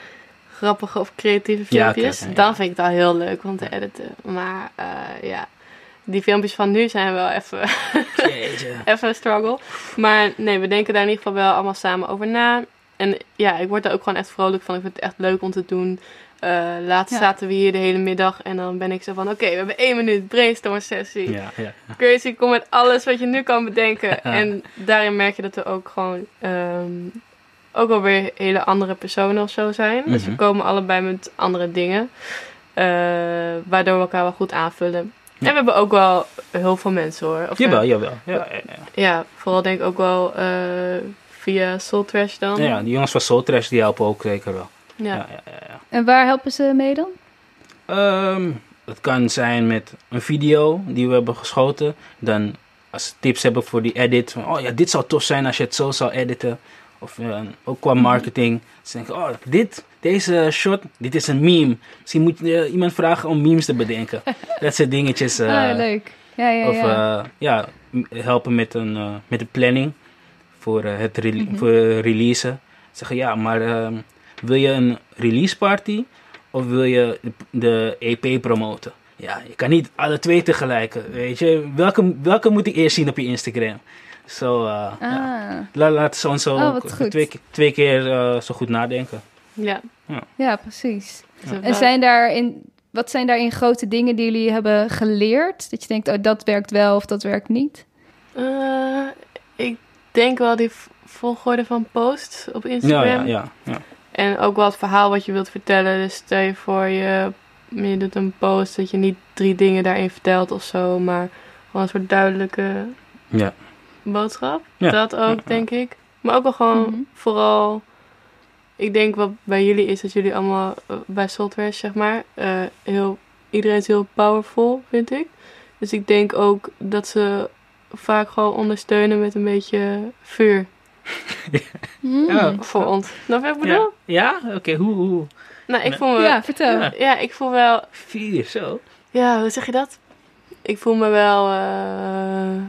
grappige of creatieve Ja, filmpjes, ja. dan vind ik het al heel leuk om te editen. Maar eh, ja, die filmpjes van nu zijn wel even even een struggle. Maar nee, we denken daar in ieder geval wel allemaal samen over na. En ja, ik word daar ook gewoon echt vrolijk van. Ik vind het echt leuk om te doen. Eh laatst Ja. zaten we hier de hele middag en dan ben ik zo van... Oké, we hebben één minuut brainstorm sessie. Ja, ja. Crazy, kom met alles wat je nu kan bedenken. en daarin merk je dat er ook gewoon... ehm, ook alweer hele andere personen of zo zijn. Dus we Mhm. komen allebei met andere dingen. eh, waardoor we elkaar wel goed aanvullen. Ja. En we hebben ook wel heel veel mensen hoor. Of, Jawel, jawel. Ja, ja, ja. ja, vooral denk ik ook wel eh, via Soul Trash dan. Ja, die jongens van Soul Trash die helpen ook zeker wel. Ja. Ja, ja, ja. ja. En waar helpen ze mee dan? Ehm, het kan zijn met een video die we hebben geschoten. Dan als ze tips hebben voor die edit. Van, oh ja, dit zou tof zijn als je het zo zou editen. Of eh, ook qua marketing. Ze denken, oh, dit, deze shot, dit is een meme. Misschien moet je eh, iemand vragen om memes te bedenken. dat soort dingetjes. eh, ah, leuk. Ja, ja, Of ja. eh, ja, helpen met een, eh, met de planning voor eh, het Mhm. voor eh, releasen. Zeggen ja, maar ehm, wil je een release party of wil je de, EP promoten? Ja, je kan niet alle twee tegelijk. eh, Weet je, welke, welke moet ik eerst zien op je Instagram? Zo, eh, ja. ah, La, laat ze ons zo Oh, twee, ke- twee keer eh, zo goed nadenken. Ja. ja, precies. Dus En zijn daarin, wat zijn daarin grote dingen die jullie hebben geleerd? Dat je denkt, oh, dat werkt wel of dat werkt niet? Eh, ik denk wel die volgorde van posts op Ja, Instagram. ja, ja. ja. En ook wel het verhaal wat je wilt vertellen. Dus stel je voor je, je doet een post dat je niet drie dingen daarin vertelt of zo. Maar gewoon een soort duidelijke Ja. Boodschap. Ja. Dat ook, Ja. denk ik. Maar ook wel gewoon Mhm. vooral... Ik denk wat bij jullie is dat jullie allemaal eh, bij software, zeg maar, eh, heel, iedereen is heel powerful, vind ik. Dus ik denk ook dat ze vaak gewoon ondersteunen met een beetje vuur. Ja. voor ons. Je wat ik bedoel? Ja, ja? oké, hoe, hoe? Nou, ik voel me... Ja, vertel. Ja. Ja, ik voel wel... Vier, zo. Ja, hoe zeg je dat? Ik voel me wel... eh,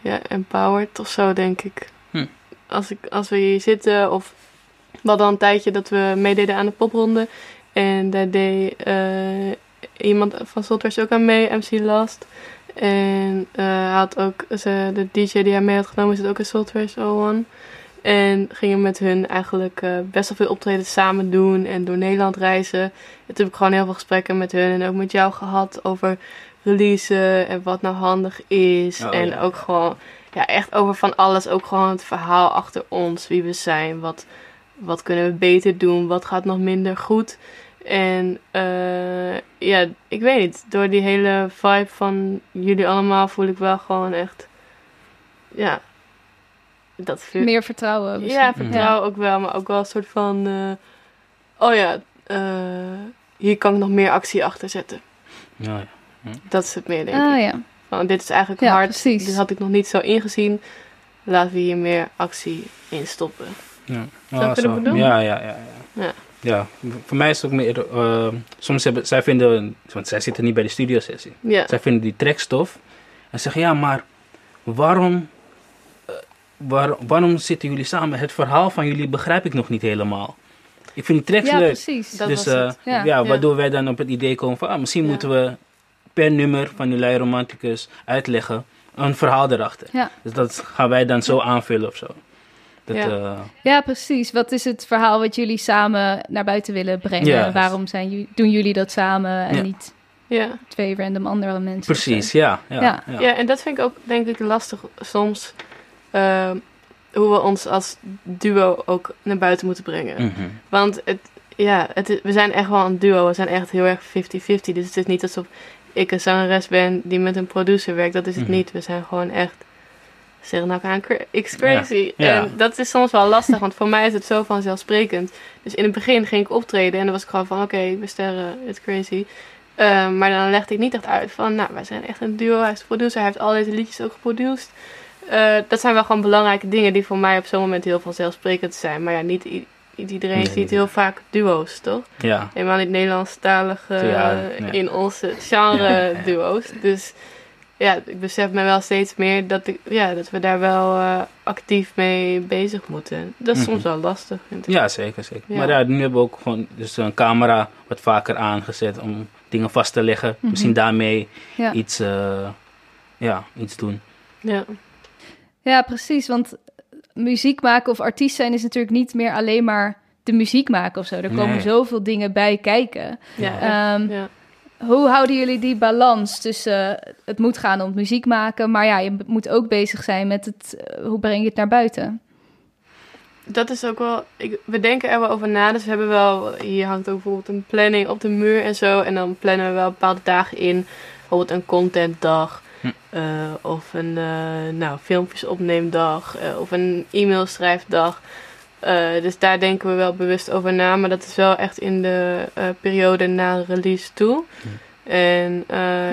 ja, empowered of zo, denk ik. Hm. Als, ik. als we hier zitten of... We hadden al een tijdje dat we meededen aan de popronde. En daar deed eh, iemand van Soultrash ook aan mee, MC Last. En eh, hij had ook... Ze, de DJ die hij mee had genomen zit ook in Soultrash 01. En gingen met hun eigenlijk eh, best wel veel optredens samen doen en door Nederland reizen. En toen heb ik gewoon heel veel gesprekken met hun en ook met jou gehad over releasen en wat nou handig is. Oh, en ja. ook gewoon, ja, echt over van alles. Ook gewoon het verhaal achter ons, wie we zijn, wat, wat kunnen we beter doen, wat gaat nog minder goed. En eh, ja, ik weet niet, door die hele vibe van jullie allemaal voel ik wel gewoon echt, ja, dat. Meer vertrouwen. misschien. Ja, vertrouwen ook wel, maar ook wel een soort van. eh, oh ja, eh, hier kan ik nog meer actie achter zetten. Ja, ja. Dat is het meer, denk Ah ik. ja. Van, dit is eigenlijk Ja, hard. precies. Dit had ik nog niet zo ingezien. Laten we hier meer actie in stoppen. Ja. Ja, ja, ja, ja. Ja. Ja, voor mij is het ook meer, eh, soms hebben, zij vinden, want zij zitten niet bij de studiosessie. Ja, Zij vinden die tracks tof. En zeggen, ja, maar waarom, eh, waar, waarom zitten jullie samen? Het verhaal van jullie begrijp ik nog niet helemaal. Ik vind die tracks Ja, leuk. precies. Dat dus eh, ja. Ja. waardoor wij dan op het idee komen van, ah, misschien Ja. moeten we per nummer van Ulai Romanticus uitleggen een verhaal erachter. Ja. Dus dat gaan wij dan zo aanvullen of zo. Dat, Ja. eh, Ja, precies. Wat is het verhaal wat jullie samen naar buiten willen brengen? Ja. Waarom zijn jullie, doen jullie dat samen en Ja. niet Ja. twee random andere mensen? precies, ja. Ja, Ja. ja. Ja. en dat vind ik ook denk ik lastig soms. ehm, hoe we ons als duo ook naar buiten moeten brengen. Mhm. Want het, ja, het is- we zijn echt wel een duo. We zijn echt heel erg 50-50. Dus het is niet alsof ik een zangeres ben die met een producer werkt. Dat is het Mhm. niet. We zijn gewoon echt, zeg nou aan X crazy. Ja. En dat is soms wel lastig, want voor mij is het zo vanzelfsprekend. Dus in het begin ging ik optreden en dan was ik gewoon van, oké, we sterren, it's crazy. Ehm, maar dan legde ik niet echt uit van, nou, wij zijn echt een duo. Hij is de producer, hij heeft al deze liedjes ook geproduced. Eh, dat zijn wel gewoon belangrijke dingen die voor mij op zo'n moment heel vanzelfsprekend zijn. Maar ja, niet iedereen Nee, ziet heel vaak duo's, toch? ja. Helemaal niet Nederlandstalige Ja, in onze genre Ja, duo's. Dus ja, ik besef me wel steeds meer dat, ik, ja, dat we daar wel eh, actief mee bezig moeten. Dat is Mhm. soms wel lastig, vind ik. Ja, zeker, zeker. Ja. Maar ja, nu hebben we ook gewoon dus een camera wat vaker aangezet om dingen vast te leggen. Mhm. Misschien daarmee Ja. iets, eh, ja, iets doen. Ja. Ja, precies. Want muziek maken of artiest zijn is natuurlijk niet meer alleen maar de muziek maken of zo. Er komen Nee. zoveel dingen bij kijken. Ja. Ehm, ja. Hoe houden jullie die balans tussen eh, het moet gaan om muziek maken, maar ja, je moet ook bezig zijn met het, eh, hoe breng je het naar buiten? Dat is ook wel. Ik, we denken er wel over na. Dus we hebben wel. Hier hangt ook bijvoorbeeld een planning op de muur en zo. En dan plannen we wel bepaalde dagen in. Bijvoorbeeld een contentdag. Eh, of een eh, nou, filmpjes opneemdag. eh, of een e-mail schrijfdag. Dus daar denken we wel bewust over na. Maar dat is wel echt in de periode na release toe. En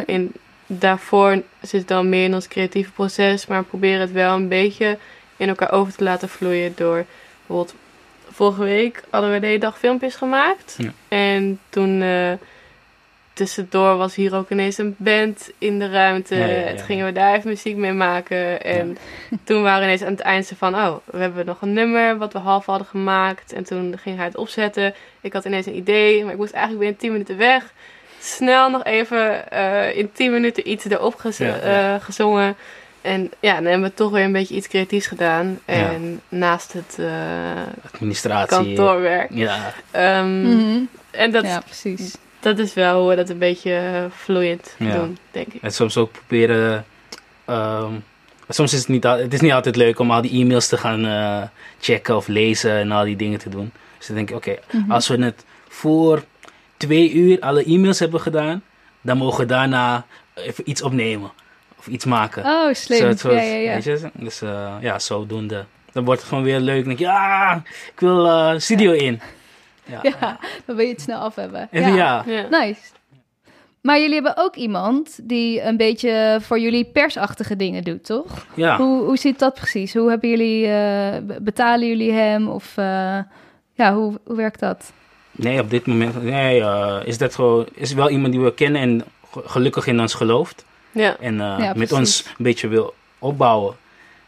in, daarvoor zit het dan meer in ons creatieve proces. Maar we proberen het wel een beetje in elkaar over te laten vloeien door bijvoorbeeld vorige week hadden we de hele dag filmpjes gemaakt. Ja. En toen tussendoor was hier ook ineens een band in de ruimte. Ja, ja, ja, Toen ja. gingen we daar even muziek mee maken. En toen waren we ineens aan het eind zo van, oh, we hebben nog een nummer wat we half hadden gemaakt. En toen ging hij het opzetten. Ik had ineens een idee, maar ik moest eigenlijk binnen 10 minuten weg. Snel nog even eh, in 10 minuten iets erop gez- Ja, ja. eh, gezongen. En ja, dan hebben we toch weer een beetje iets creatiefs gedaan. Ja. En naast het eh, Administratie. kantoorwerk. Ja, Ehm, En dat, Ja, precies. Dat is wel hoe we dat een beetje eh, vloeiend Ja. doen, denk ik. en soms ook proberen. ehm, soms is het niet, het is niet altijd leuk om al die e-mails te gaan eh, checken of lezen en al die dingen te doen. Dus dan denk ik, oké, Mhm. als we het voor twee uur alle e-mails hebben gedaan, dan mogen we daarna even iets opnemen of iets maken. Oh, slim. Soort- ja, ja, ja. Weet je? Dus eh, ja, zodoende. Dan wordt het gewoon weer leuk. Dan denk je, ja, ik wil eh, studio in. Ja, dan wil je het snel af hebben. Ja. Ja. Nice. Maar jullie hebben ook iemand die een beetje voor jullie persachtige dingen doet, toch? ja. Hoe, hoe zit dat precies? Hoe hebben jullie, eh, be- betalen jullie hem? Of eh, ja, hoe, hoe werkt dat? Nee, op dit moment nee, eh, is dat gewoon, is wel iemand die we kennen en ge- gelukkig in ons gelooft. Ja. En eh, Ja, met ons een beetje wil opbouwen.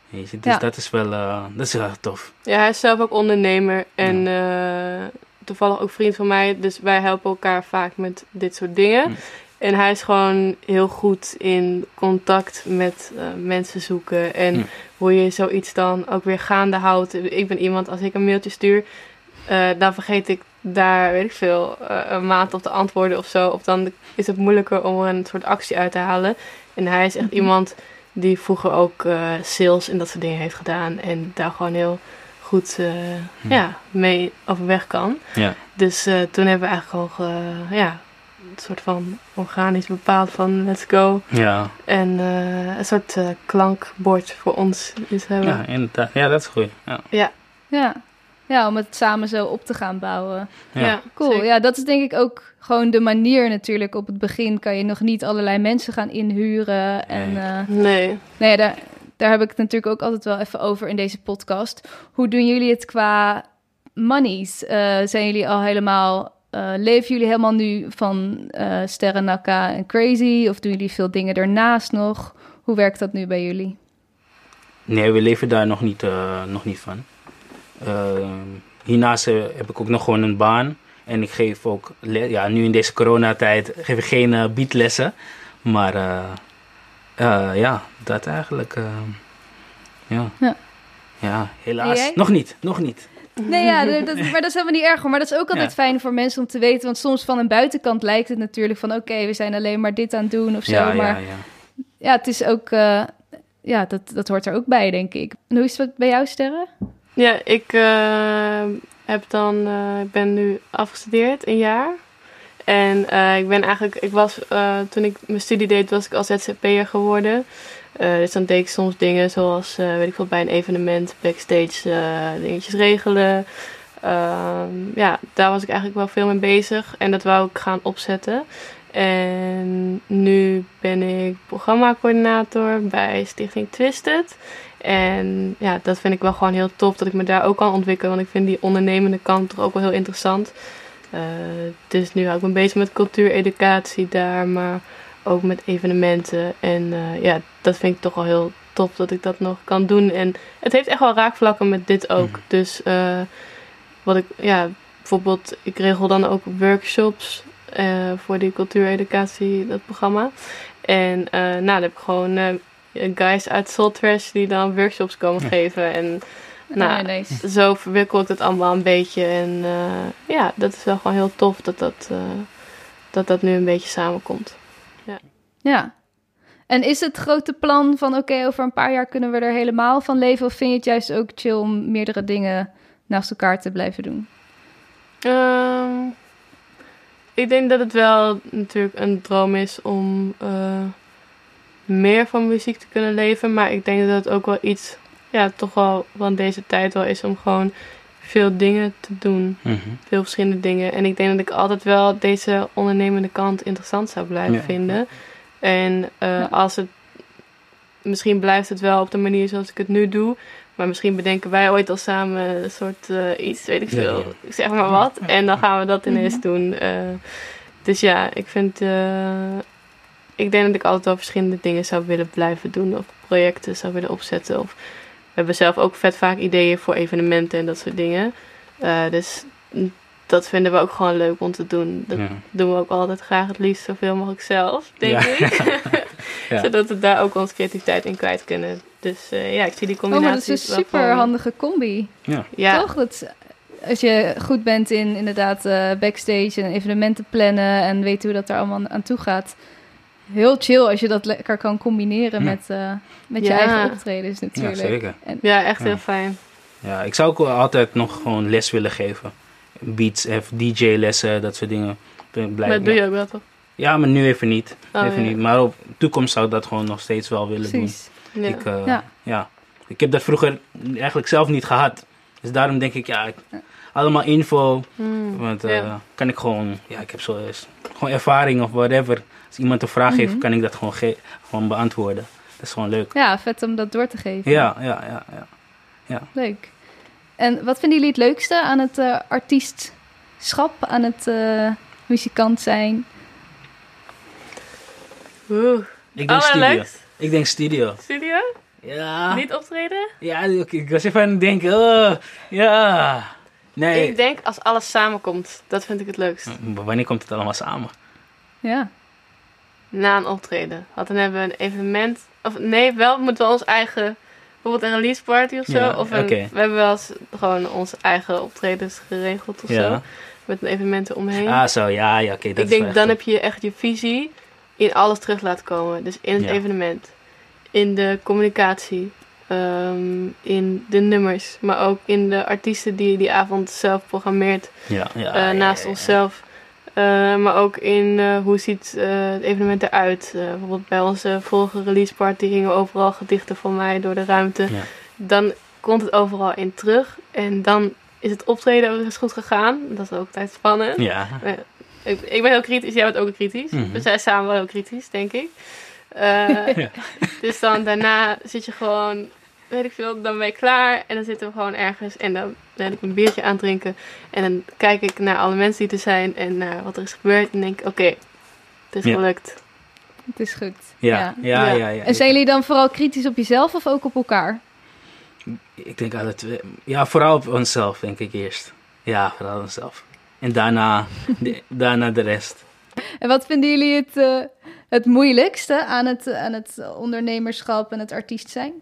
Weet je? Dus Ja. dat is wel eh, dat is heel erg tof. Ja, hij is zelf ook ondernemer en eh, toevallig ook vriend van mij. Dus wij helpen elkaar vaak met dit soort dingen. Hm. En hij is gewoon heel goed in contact met eh, mensen zoeken. En Hm. hoe je zoiets dan ook weer gaande houdt. Ik ben iemand, als ik een mailtje stuur, eh, dan vergeet ik daar, weet ik veel, eh, een maand op te antwoorden of zo. Of dan is het moeilijker om er een soort actie uit te halen. En hij is echt Mhm. iemand die vroeger ook eh, sales en dat soort dingen heeft gedaan. En daar gewoon heel goed eh, Hm. ja, mee overweg kan. Ja. Dus eh, toen hebben we eigenlijk gewoon ge- ja, een soort van organisch bepaald van let's go. Ja, En eh, een soort eh, klankbord voor ons is hebben. ja, inderdaad. Ja, dat is goed. Ja. Ja. ja, om het samen zo op te gaan bouwen. Ja. Cool. zeker. Ja, dat is denk ik ook gewoon de manier natuurlijk. Op het begin kan je nog niet allerlei mensen gaan inhuren. En Nee. eh, Nee. nee, daar, daar heb ik het natuurlijk ook altijd wel even over in deze podcast. Hoe doen jullie het qua monies? Eh, zijn jullie al helemaal... eh, leven jullie helemaal nu van eh Sterren Nakka en Crazy? Of doen jullie veel dingen ernaast nog? Hoe werkt dat nu bij jullie? Nee, we leven daar nog niet, eh, nog niet van. Uh, hiernaast eh, heb ik ook nog gewoon een baan. En ik geef ook, ja, nu in deze coronatijd geef ik geen uh, beatlessen. Maar uh, ja, dat eigenlijk. ja. ja. Ja, helaas. Nog niet, nog niet. Nee, ja, dat, maar dat is helemaal niet erg. Maar dat is ook altijd ja. fijn voor mensen om te weten. Want soms van een buitenkant lijkt het natuurlijk van... oké, okay, we zijn alleen maar dit aan het doen of zo. Ja, maar ja, ja. ja, het is ook... Uh, ja, dat, dat hoort er ook bij, denk ik. En hoe is het bij jou, Sterren? Ja, ik uh, heb dan... Uh, ik ben nu afgestudeerd, een jaar. En ik ben eigenlijk... Ik was, toen ik mijn studie deed, was ik als ZZP'er geworden... Uh, dus dan deed ik soms dingen zoals, weet ik veel, bij een evenement backstage dingetjes regelen. ja, daar was ik eigenlijk wel veel mee bezig en dat wou ik gaan opzetten. En nu ben ik programmacoördinator bij Stichting Twisted. En ja, dat vind ik wel gewoon heel tof dat ik me daar ook kan ontwikkelen. Want ik vind die ondernemende kant toch ook wel heel interessant. Dus nu hou ik me bezig met cultuureducatie daar, maar ook met evenementen. En uh, ja, dat vind ik toch wel heel tof dat ik dat nog kan doen. En het heeft echt wel raakvlakken met dit ook. Mm. Dus uh, wat ik, ja, bijvoorbeeld, ik regel dan ook workshops voor die cultuureducatie, dat programma. En nou, dan heb ik gewoon guys uit Soul Trash die dan workshops komen geven. En nou, nee. zo verwikkel ik het allemaal een beetje. En ja, dat is wel gewoon heel tof dat dat, dat, dat nu een beetje samenkomt. Ja. ja. En is het grote plan van oké, over een paar jaar kunnen we er helemaal van leven? Of vind je het juist ook chill om meerdere dingen naast elkaar te blijven doen? Um, ik denk dat het wel natuurlijk een droom is om uh, meer van muziek te kunnen leven. Maar ik denk dat het ook wel iets, ja, toch wel van deze tijd wel is om gewoon veel dingen te doen. Mhm. Veel verschillende dingen. En ik denk dat ik altijd wel deze ondernemende kant interessant zou blijven Ja. vinden. En uh, als het. Misschien blijft het wel op de manier zoals ik het nu doe. Maar misschien bedenken wij ooit al samen een soort uh, iets, weet ik veel. ja. Zeg maar wat. En dan gaan we dat ineens Mhm. doen. Uh, dus ja, ik vind. Uh, ik denk dat ik altijd wel verschillende dingen zou willen blijven doen. Of projecten zou willen opzetten. Of hebben zelf ook vet vaak ideeën voor evenementen en dat soort dingen. Uh, dus dat vinden we ook gewoon leuk om te doen. Dat Ja. doen we ook altijd graag het liefst zoveel mogelijk zelf, denk Ja. ik. Ja. Zodat we daar ook onze creativiteit in kwijt kunnen. Dus uh, ja, ik zie die Oh, combinatie. maar dat is een super handige combi. Ja. Ja, Toch? Dat, als je goed bent in inderdaad eh, backstage en evenementen plannen en weet hoe dat er allemaal aan toe gaat. Heel chill als je dat lekker kan combineren Ja. met, eh, met je Ja. eigen optredens ja, natuurlijk. zeker. En, ja, echt Ja. heel fijn. Ja, ik zou ook altijd nog gewoon les willen geven. Beats, of DJ-lessen, dat soort dingen. Blijf- Maar dat doe je ook wel toch? Ja, maar nu even niet. Oh, even ja. niet. Maar op toekomst zou ik dat gewoon nog steeds wel willen precies. Ja. doen. Ik, eh, Ja. ja. ik heb dat vroeger eigenlijk zelf niet gehad. Dus daarom denk ik, ja, ik- allemaal info. Hmm, Want eh, ja. kan ik gewoon, ja, ik heb zo eens gewoon ervaring of whatever. Als iemand een vraag heeft, Mhm. kan ik dat gewoon, ge- gewoon beantwoorden. Dat is gewoon leuk. Ja, vet om dat door te geven. Ja, ja, ja. ja. Leuk. En wat vinden jullie het leukste aan het eh, artiestschap, aan het eh, muzikant zijn? Oeh. Ik denk studio. Allerleukst? Ik denk studio. Studio? Ja. Niet optreden? Ja, ik, ik was even aan het denken. oh, ja. Nee. Ik denk als alles samenkomt. Dat vind ik het leukst. Maar Wanneer komt het allemaal samen? Ja. Na een optreden. Want dan hebben we een evenement. Of nee, wel moeten we ons eigen. Bijvoorbeeld een release party of zo. Ja, of een, oké. we hebben wel eens gewoon onze eigen optredens geregeld of Ja. zo. Met een evenementen omheen. Ah, zo, ja, ja, oké. dat ik is denk wel dan heb je echt je visie in alles terug laten komen. Dus in het Ja. evenement, in de communicatie, ehm, in de nummers, maar ook in de artiesten die je die avond zelf programmeert. Ja, ja, ja, naast onszelf. Eh, maar ook in eh, hoe ziet eh, het evenement eruit. Bijvoorbeeld bij onze vorige release party hingen overal gedichten van mij door de ruimte. Ja. Dan komt het overal in terug. En dan is het optreden ook eens goed gegaan. Dat is ook altijd spannend. Ja, Ik, ik ben heel kritisch, jij bent ook kritisch. Mhm. We zijn samen wel heel kritisch, denk ik. Ja. Dus dan daarna zit je gewoon, weet ik veel, dan ben je klaar. En dan zitten we gewoon ergens en dan ben ik een biertje aan het drinken. En dan kijk ik naar alle mensen die er zijn en naar wat er is gebeurd. En denk ik, oké, het is Ja. gelukt. Het is goed. Ja, ja, ja. Ja. ja, ja. En zijn jullie dan vooral kritisch op jezelf of ook op elkaar? Ik denk alle twee. Ja, vooral op onszelf, denk ik eerst. Ja, vooral onszelf. En daarna de, daarna de rest. En wat vinden jullie het, eh, het moeilijkste aan het, aan het ondernemerschap en het artiest zijn?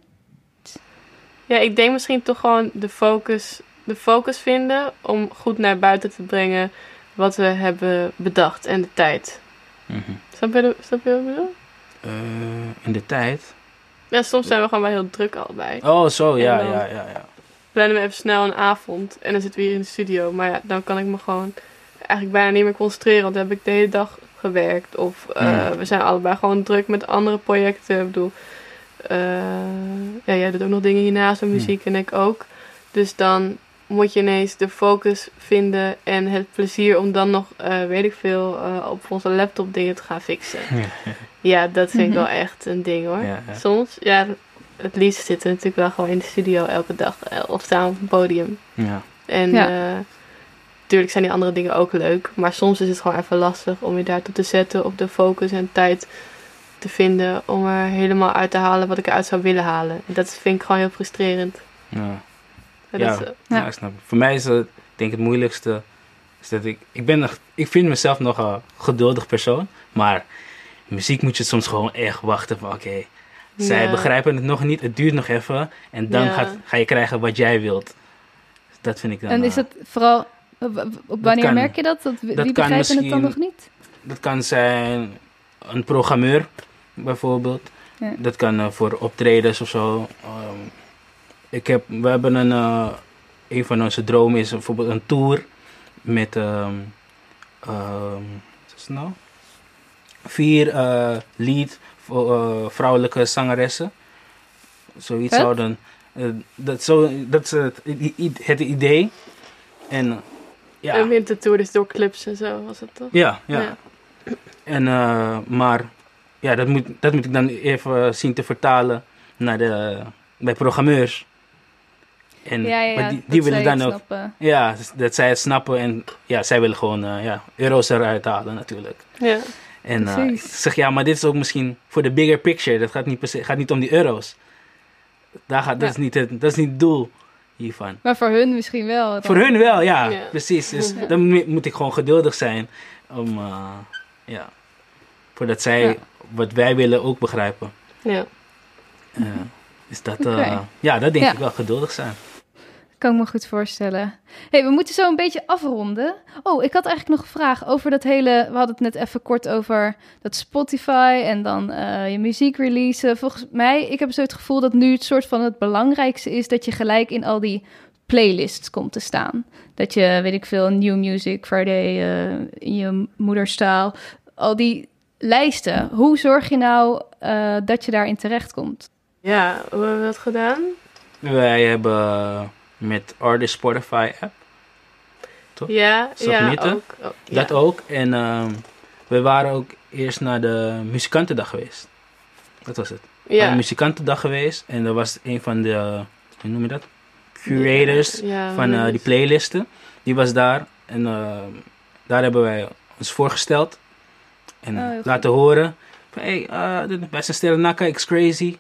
Ja, ik denk misschien toch gewoon de focus, de focus vinden om goed naar buiten te brengen wat we hebben bedacht en de tijd. Mhm. Je, de- snap je wat ik bedoel? In de tijd. Ja, soms zijn we gewoon wel heel druk allebei. Oh, zo, ja, ja, ja, ja. Plannen we even snel een avond en dan zitten we hier in de studio. Maar ja, dan kan ik me gewoon eigenlijk bijna niet meer concentreren, want dan heb ik de hele dag gewerkt. Of eh, Ja. we zijn allebei gewoon druk met andere projecten. Ik bedoel, ja, jij doet ook nog dingen hiernaast met muziek en ik ook. Dus dan moet je ineens de focus vinden en het plezier om dan nog, eh, weet ik veel, eh, op onze laptop dingen te gaan fixen. Ja, dat vind ik Mhm. wel echt een ding hoor. Ja, ja. Soms, ja, het liefst zitten we natuurlijk wel gewoon in de studio elke dag eh, of staan op een podium. Ja. En Ja. eh, natuurlijk zijn die andere dingen ook leuk, maar soms is het gewoon even lastig om je daartoe te zetten op de focus en tijd te vinden om er helemaal uit te halen wat ik eruit zou willen halen. En dat vind ik gewoon heel frustrerend. ja. Ja. dat is, eh, Ja, Ja. ik snap het. Voor mij is het, ik denk het moeilijkste, is dat ik, ik ben, nog- ik vind mezelf nog een geduldig persoon, maar muziek moet je soms gewoon echt wachten van, oké, zij Ja. begrijpen het nog niet, het duurt nog even, en dan Ja. gaat, ga je krijgen wat jij wilt. Dat vind ik dan... En is eh, het vooral, w- op wanneer kan- merk je dat? dat wie dat begrijpen het dan nog niet? Dat kan zijn een programmeur, bijvoorbeeld. Ja. Dat kan eh, voor optredens of zo. Ehm, ik heb, we hebben een, eh, een van onze dromen is bijvoorbeeld een tour met, ehm ehm, wat is het nou? Vier eh lead eh, vrouwelijke zangeressen. Zoiets zouden. dat, zo, dat is het, idee. En ja. En wintertour is door clips en zo was het toch? Ja, ja. Ja. En, eh, maar ja, dat moet, dat moet ik dan even zien te vertalen naar de, bij programmeurs. En ja, ja, maar die, dat die willen zij dan het ook, snappen. ja, dus dat zij het snappen en ja, zij willen gewoon eh, ja, euro's eruit halen natuurlijk. Ja. En eh, ik zeg ja, maar dit is ook misschien voor de bigger picture. Dat gaat niet, per se, gaat niet om die euro's. Daar gaat, dat, is niet het, dat is niet het doel hiervan. Maar voor hun misschien wel. dan. Voor hun wel, ja, Ja. precies. Dus Ja. dan moet- ik gewoon geduldig zijn om, eh, ja, voordat zij Ja. Wat wij willen ook begrijpen. ja. Is dat, eh, ja, dat denk Ja. ik wel, geduldig zijn. Kan ik me goed voorstellen. hey, we moeten zo een beetje afronden. Oh, ik had eigenlijk nog een vraag over dat hele... We hadden het net even kort over dat Spotify en dan eh, je muziek releasen. Volgens mij, ik heb zo het gevoel dat nu het soort van het belangrijkste is... dat je gelijk in al die playlists komt te staan. Dat je, weet ik veel, New Music Friday eh, in je moederstaal. Al die lijsten. Hoe zorg je nou eh, dat je daarin terechtkomt? ja, hoe hebben we dat gedaan? Wij hebben met Artist Spotify app, Toch? Ja, ja, Submitten? ook. ook, ja. dat ook. En ehm, we waren ook eerst naar de muzikantendag geweest. Dat was het. We waren Ja. muzikantendag geweest en dat was een van de, hoe noem je dat? Curators Ja, van eh, hoe die is- playlisten. Die was daar en eh, daar hebben wij ons voorgesteld en Oh, laten horen. Van, hey, eh, dit- wij zijn Sterren Naka, X Crazy.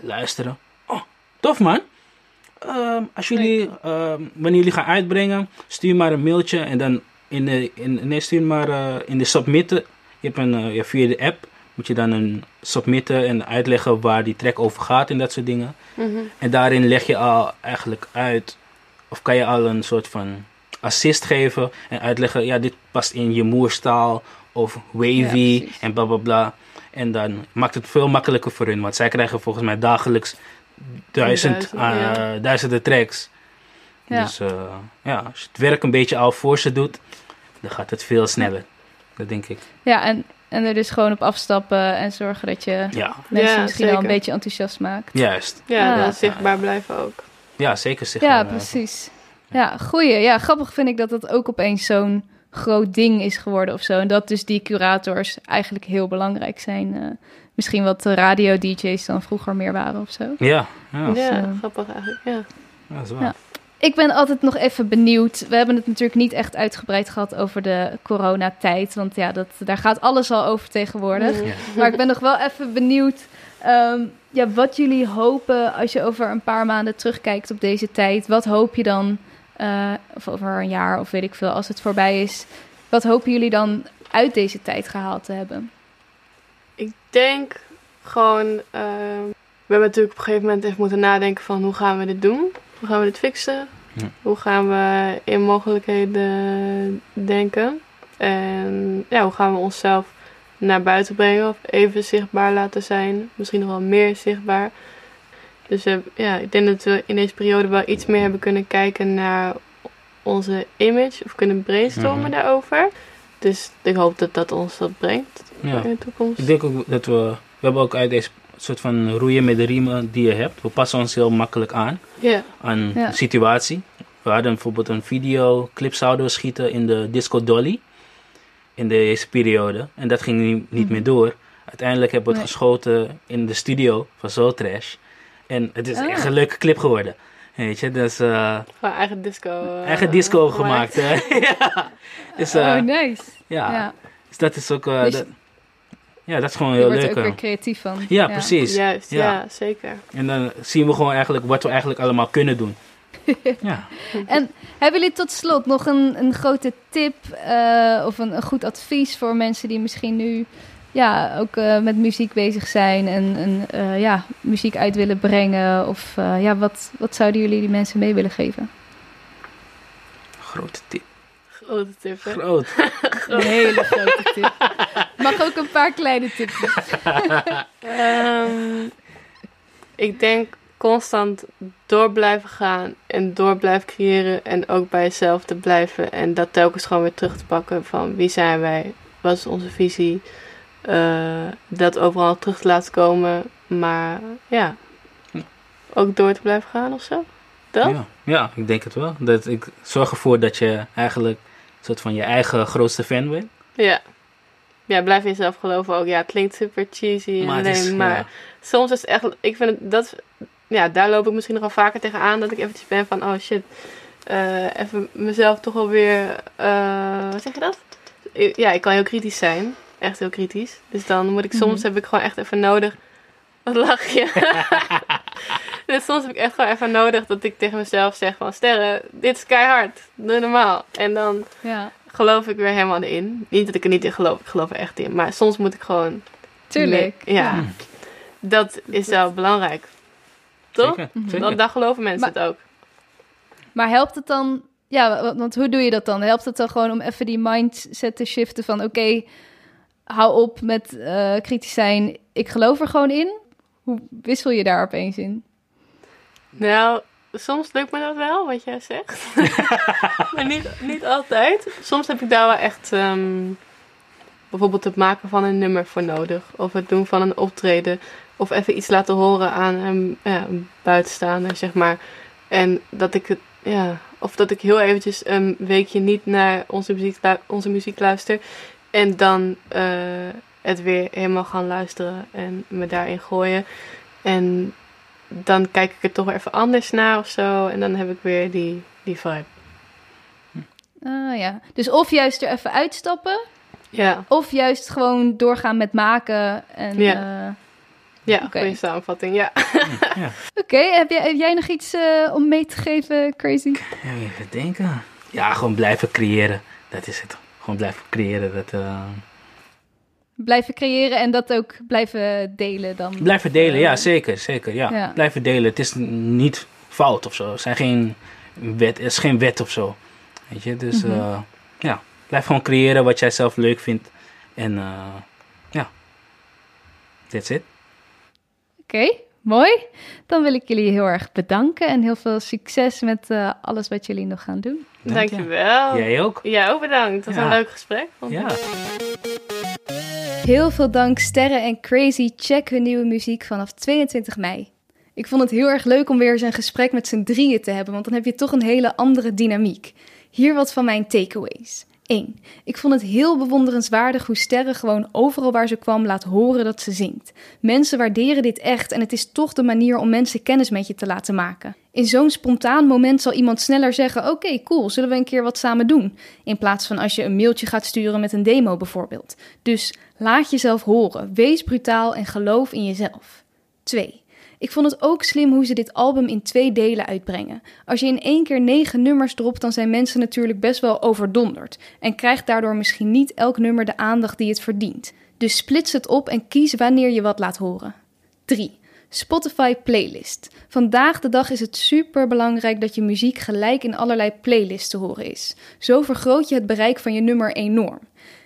luisteren. Oh, tof man. Ehm, als jullie, ehm, wanneer jullie gaan uitbrengen, stuur maar een mailtje en dan in de, in, nee, stuur maar eh, in de submitten. Je hebt een, eh, ja, via de app moet je dan een submitten en uitleggen waar die track over gaat en dat soort dingen. Mhm. En daarin leg je al eigenlijk uit, of kan je al een soort van assist geven en uitleggen, ja, dit past in je moerstaal of wavy en bla bla bla. En dan maakt het veel makkelijker voor hun, want zij krijgen volgens mij dagelijks duizend, Duizend, eh, ja. duizenden tracks. Ja. Dus eh, ja, als je het werk een beetje al voor ze doet, dan gaat het veel sneller. Dat denk ik. Ja, en, en er dus gewoon op afstappen en zorgen dat je Ja, mensen Ja, misschien wel een zeker. beetje enthousiast maakt. juist. Ja, zichtbaar blijven ook. Ja, zeker. Zeg Ja, precies. Ja, goeie. Ja, grappig vind ik dat dat ook opeens zo'n groot ding is geworden of zo. En dat dus die curators eigenlijk heel belangrijk zijn. eh, misschien wat de radio-dj's dan vroeger meer waren of zo. Ja, ja, ja, grappig eigenlijk. Ja. ja, dat is waar. Ja. ik ben altijd nog even benieuwd. We hebben het natuurlijk niet echt uitgebreid gehad over de coronatijd. Want ja, dat, daar gaat alles al over tegenwoordig. Ja. Maar ik ben nog wel even benieuwd ehm, ja, wat jullie hopen als je over een paar maanden terugkijkt op deze tijd. Wat hoop je dan, eh, of over een jaar of weet ik veel, als het voorbij is. Wat hopen jullie dan uit deze tijd gehaald te hebben? Ik denk gewoon. ehm, we hebben natuurlijk op een gegeven moment even moeten nadenken van hoe gaan we dit doen? Hoe gaan we dit fixen? Ja. Hoe gaan we in mogelijkheden denken? En ja, hoe gaan we onszelf naar buiten brengen of even zichtbaar laten zijn? Misschien nog wel meer zichtbaar. Dus eh, ja, ik denk dat we in deze periode wel iets meer hebben kunnen kijken naar onze image of kunnen brainstormen Mhm. daarover. Dus ik hoop dat dat ons dat brengt Ja. in de toekomst. Ik denk ook dat we, we hebben ook uit deze soort van roeien met de riemen die je hebt. We passen ons heel makkelijk aan Ja. aan Ja. de situatie. We hadden bijvoorbeeld een videoclip zouden we schieten in de Disco Dolly in deze periode. En dat ging niet, niet Mhm. meer door. Uiteindelijk hebben we het Nee. geschoten in de studio van Soul Trash. En het is Ah. echt een leuke clip geworden. Weet je, dus eh, Gewoon eigen disco. eh, eigen disco gemaakt. hè. ja. Dus, eh, oh, nice. ja. Ja, dus dat is ook... eh, Dus- dat, ja, dat is gewoon je heel wordt er leuk. ook weer creatief van. Ja, precies. Juist, Ja. ja. zeker. En dan zien we gewoon eigenlijk wat we eigenlijk allemaal kunnen doen. ja. En hebben jullie tot slot nog een, een grote tip eh, of een, een goed advies voor mensen die misschien nu ja, ook eh, met muziek bezig zijn en, en eh, ja, muziek uit willen brengen? Of eh, ja, wat, wat zouden jullie die mensen mee willen geven? Grote tip. Grote tip. hè? Groot. Een hele grote tip. Mag ook een paar kleine tips. Ehm, ik denk constant door blijven gaan en door blijven creëren en ook bij jezelf te blijven en dat telkens gewoon weer terug te pakken van wie zijn wij, wat is onze visie, dat overal terug te laten komen, maar ja, ook door te blijven gaan of zo. Dat? Ja, ja, ik denk het wel. Dat ik zorg ervoor dat je eigenlijk een soort van je eigen grootste fan bent. Ja. Ja, blijf in jezelf geloven ook. Ja, het klinkt super cheesy Maar is, maar ja, soms is het echt, ik vind het, dat, ja, daar loop ik misschien nog wel vaker tegenaan dat ik eventjes ben van, oh shit, eh, even mezelf toch wel weer, eh, wat zeg je dat? Ja, ik kan heel kritisch zijn, echt heel kritisch. Dus dan moet ik, soms Mhm. heb ik gewoon echt even nodig, wat lach je? dus soms heb ik echt gewoon even nodig dat ik tegen mezelf zeg van, sterren, dit is keihard, doe normaal. En dan Ja, geloof ik weer helemaal in. Niet dat ik er niet in geloof, ik geloof er echt in. Maar soms moet ik gewoon tuurlijk. Ja. Hmm. Dat is wel belangrijk. Toch? Zeker, Mhm. zeker. Dan, dan geloven mensen Maar- het ook. Maar helpt het dan, ja, wa- want hoe doe je dat dan? Helpt het dan gewoon om even die mindset te shiften van oké, hou op met eh, kritisch zijn, ik geloof er gewoon in? Hoe wissel je daar opeens in? Nou, soms lukt me dat wel, wat jij zegt. maar niet, niet altijd. Soms heb ik daar wel echt ehm, bijvoorbeeld het maken van een nummer voor nodig. Of het doen van een optreden. Of even iets laten horen aan een, ja, buitenstaander, zeg maar. En dat ik het, ja, of dat ik heel eventjes een weekje niet naar onze muziek, onze muziek luister. En dan eh, het weer helemaal gaan luisteren en me daarin gooien. En dan kijk ik er toch weer even anders naar of zo. En dan heb ik weer die, die vibe. Ah ja, dus of juist er even uitstappen, Ja, of juist gewoon doorgaan met maken. En, Ja. eh, ja goede samenvatting. Ja. Ja. Oké, heb, jij, heb jij nog iets eh, om mee te geven, Crazy? Ja, even denken. Ja, gewoon blijven creëren. Dat is het. Gewoon blijven creëren. Dat, eh, Blijven creëren en dat ook blijven delen dan. Blijven delen, ja, zeker. zeker ja. Ja. Blijven delen. Het is niet fout of zo. Er, zijn geen wet, er is geen wet of zo. Weet je, dus Mhm. eh, ja. Blijf gewoon creëren wat jij zelf leuk vindt. En eh, ja, that's it. Oké, mooi. Dan wil ik jullie heel erg bedanken en heel veel succes met eh, alles wat jullie nog gaan doen. Dank je. Dankjewel. Jij ook? Ja, ook bedankt. Dat was Ja. een leuk gesprek. vond ik. Ja. Heel veel dank Sterren en Crazy. Check hun nieuwe muziek vanaf 22 mei. Ik vond het heel erg leuk om weer eens een gesprek met z'n drieën te hebben, want dan heb je toch een hele andere dynamiek. Hier wat van mijn takeaways. 1. Ik vond het heel bewonderenswaardig hoe Sterren gewoon overal waar ze kwam laat horen dat ze zingt. Mensen waarderen dit echt en het is toch de manier om mensen kennis met je te laten maken. In zo'n spontaan moment zal iemand sneller zeggen: Oké, cool, zullen we een keer wat samen doen? In plaats van als je een mailtje gaat sturen met een demo bijvoorbeeld. Dus laat jezelf horen, wees brutaal en geloof in jezelf. 2. Ik vond het ook slim hoe ze dit album in twee delen uitbrengen. Als je in één keer negen nummers dropt, dan zijn mensen natuurlijk best wel overdonderd en krijgt daardoor misschien niet elk nummer de aandacht die het verdient. Dus splits het op en kies wanneer je wat laat horen. 3. Spotify playlist. Vandaag de dag is het super belangrijk dat je muziek gelijk in allerlei playlists te horen is. Zo vergroot je het bereik van je nummer enorm.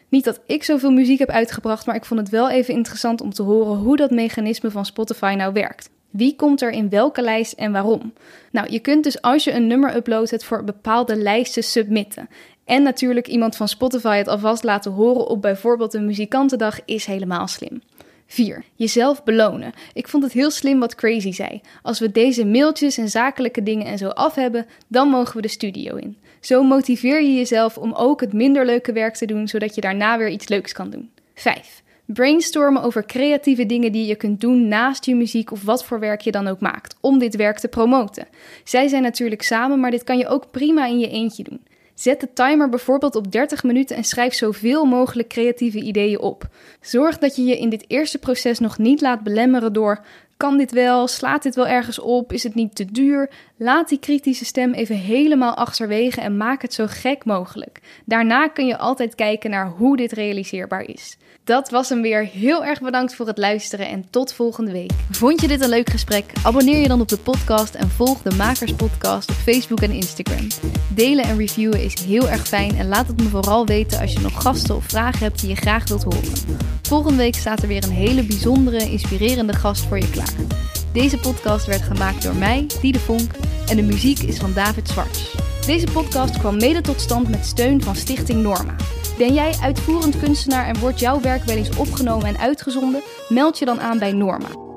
Niet dat ik zoveel muziek heb uitgebracht, maar ik vond het wel even interessant om te horen hoe dat mechanisme van Spotify nou werkt. Wie komt er in welke lijst en waarom? Nou, je kunt dus als je een nummer uploadt het voor bepaalde lijsten submitten. En natuurlijk iemand van Spotify het alvast laten horen op bijvoorbeeld een muzikantendag is helemaal slim. 4. Jezelf belonen. Ik vond het heel slim wat Crazy zei. Als we deze mailtjes en zakelijke dingen en zo af hebben, dan mogen we de studio in. Zo motiveer je jezelf om ook het minder leuke werk te doen, zodat je daarna weer iets leuks kan doen. 5. Brainstormen over creatieve dingen die je kunt doen naast je muziek of wat voor werk je dan ook maakt, om dit werk te promoten. Zij zijn natuurlijk samen, maar dit kan je ook prima in je eentje doen. Zet de timer bijvoorbeeld op 30 minuten en schrijf zoveel mogelijk creatieve ideeën op. Zorg dat je je in dit eerste proces nog niet laat belemmeren door kan dit wel? Slaat dit wel ergens op? Is het niet te duur? Laat die kritische stem even helemaal achterwege en maak het zo gek mogelijk. Daarna kun je altijd kijken naar hoe dit realiseerbaar is. Dat was hem weer. Heel erg bedankt voor het luisteren en tot volgende week. Vond je dit een leuk gesprek? Abonneer je dan op de podcast en volg de Makers Podcast op Facebook en Instagram. Delen en reviewen is heel erg fijn en laat het me vooral weten als je nog gasten of vragen hebt die je graag wilt horen. Volgende week staat er weer een hele bijzondere, inspirerende gast voor je klaar. Deze podcast werd gemaakt door mij, Diede Vonk, en de muziek is van David Zwarts. Deze podcast kwam mede tot stand met steun van Stichting Norma. Ben jij uitvoerend kunstenaar en wordt jouw werk wel eens opgenomen en uitgezonden? Meld je dan aan bij Norma.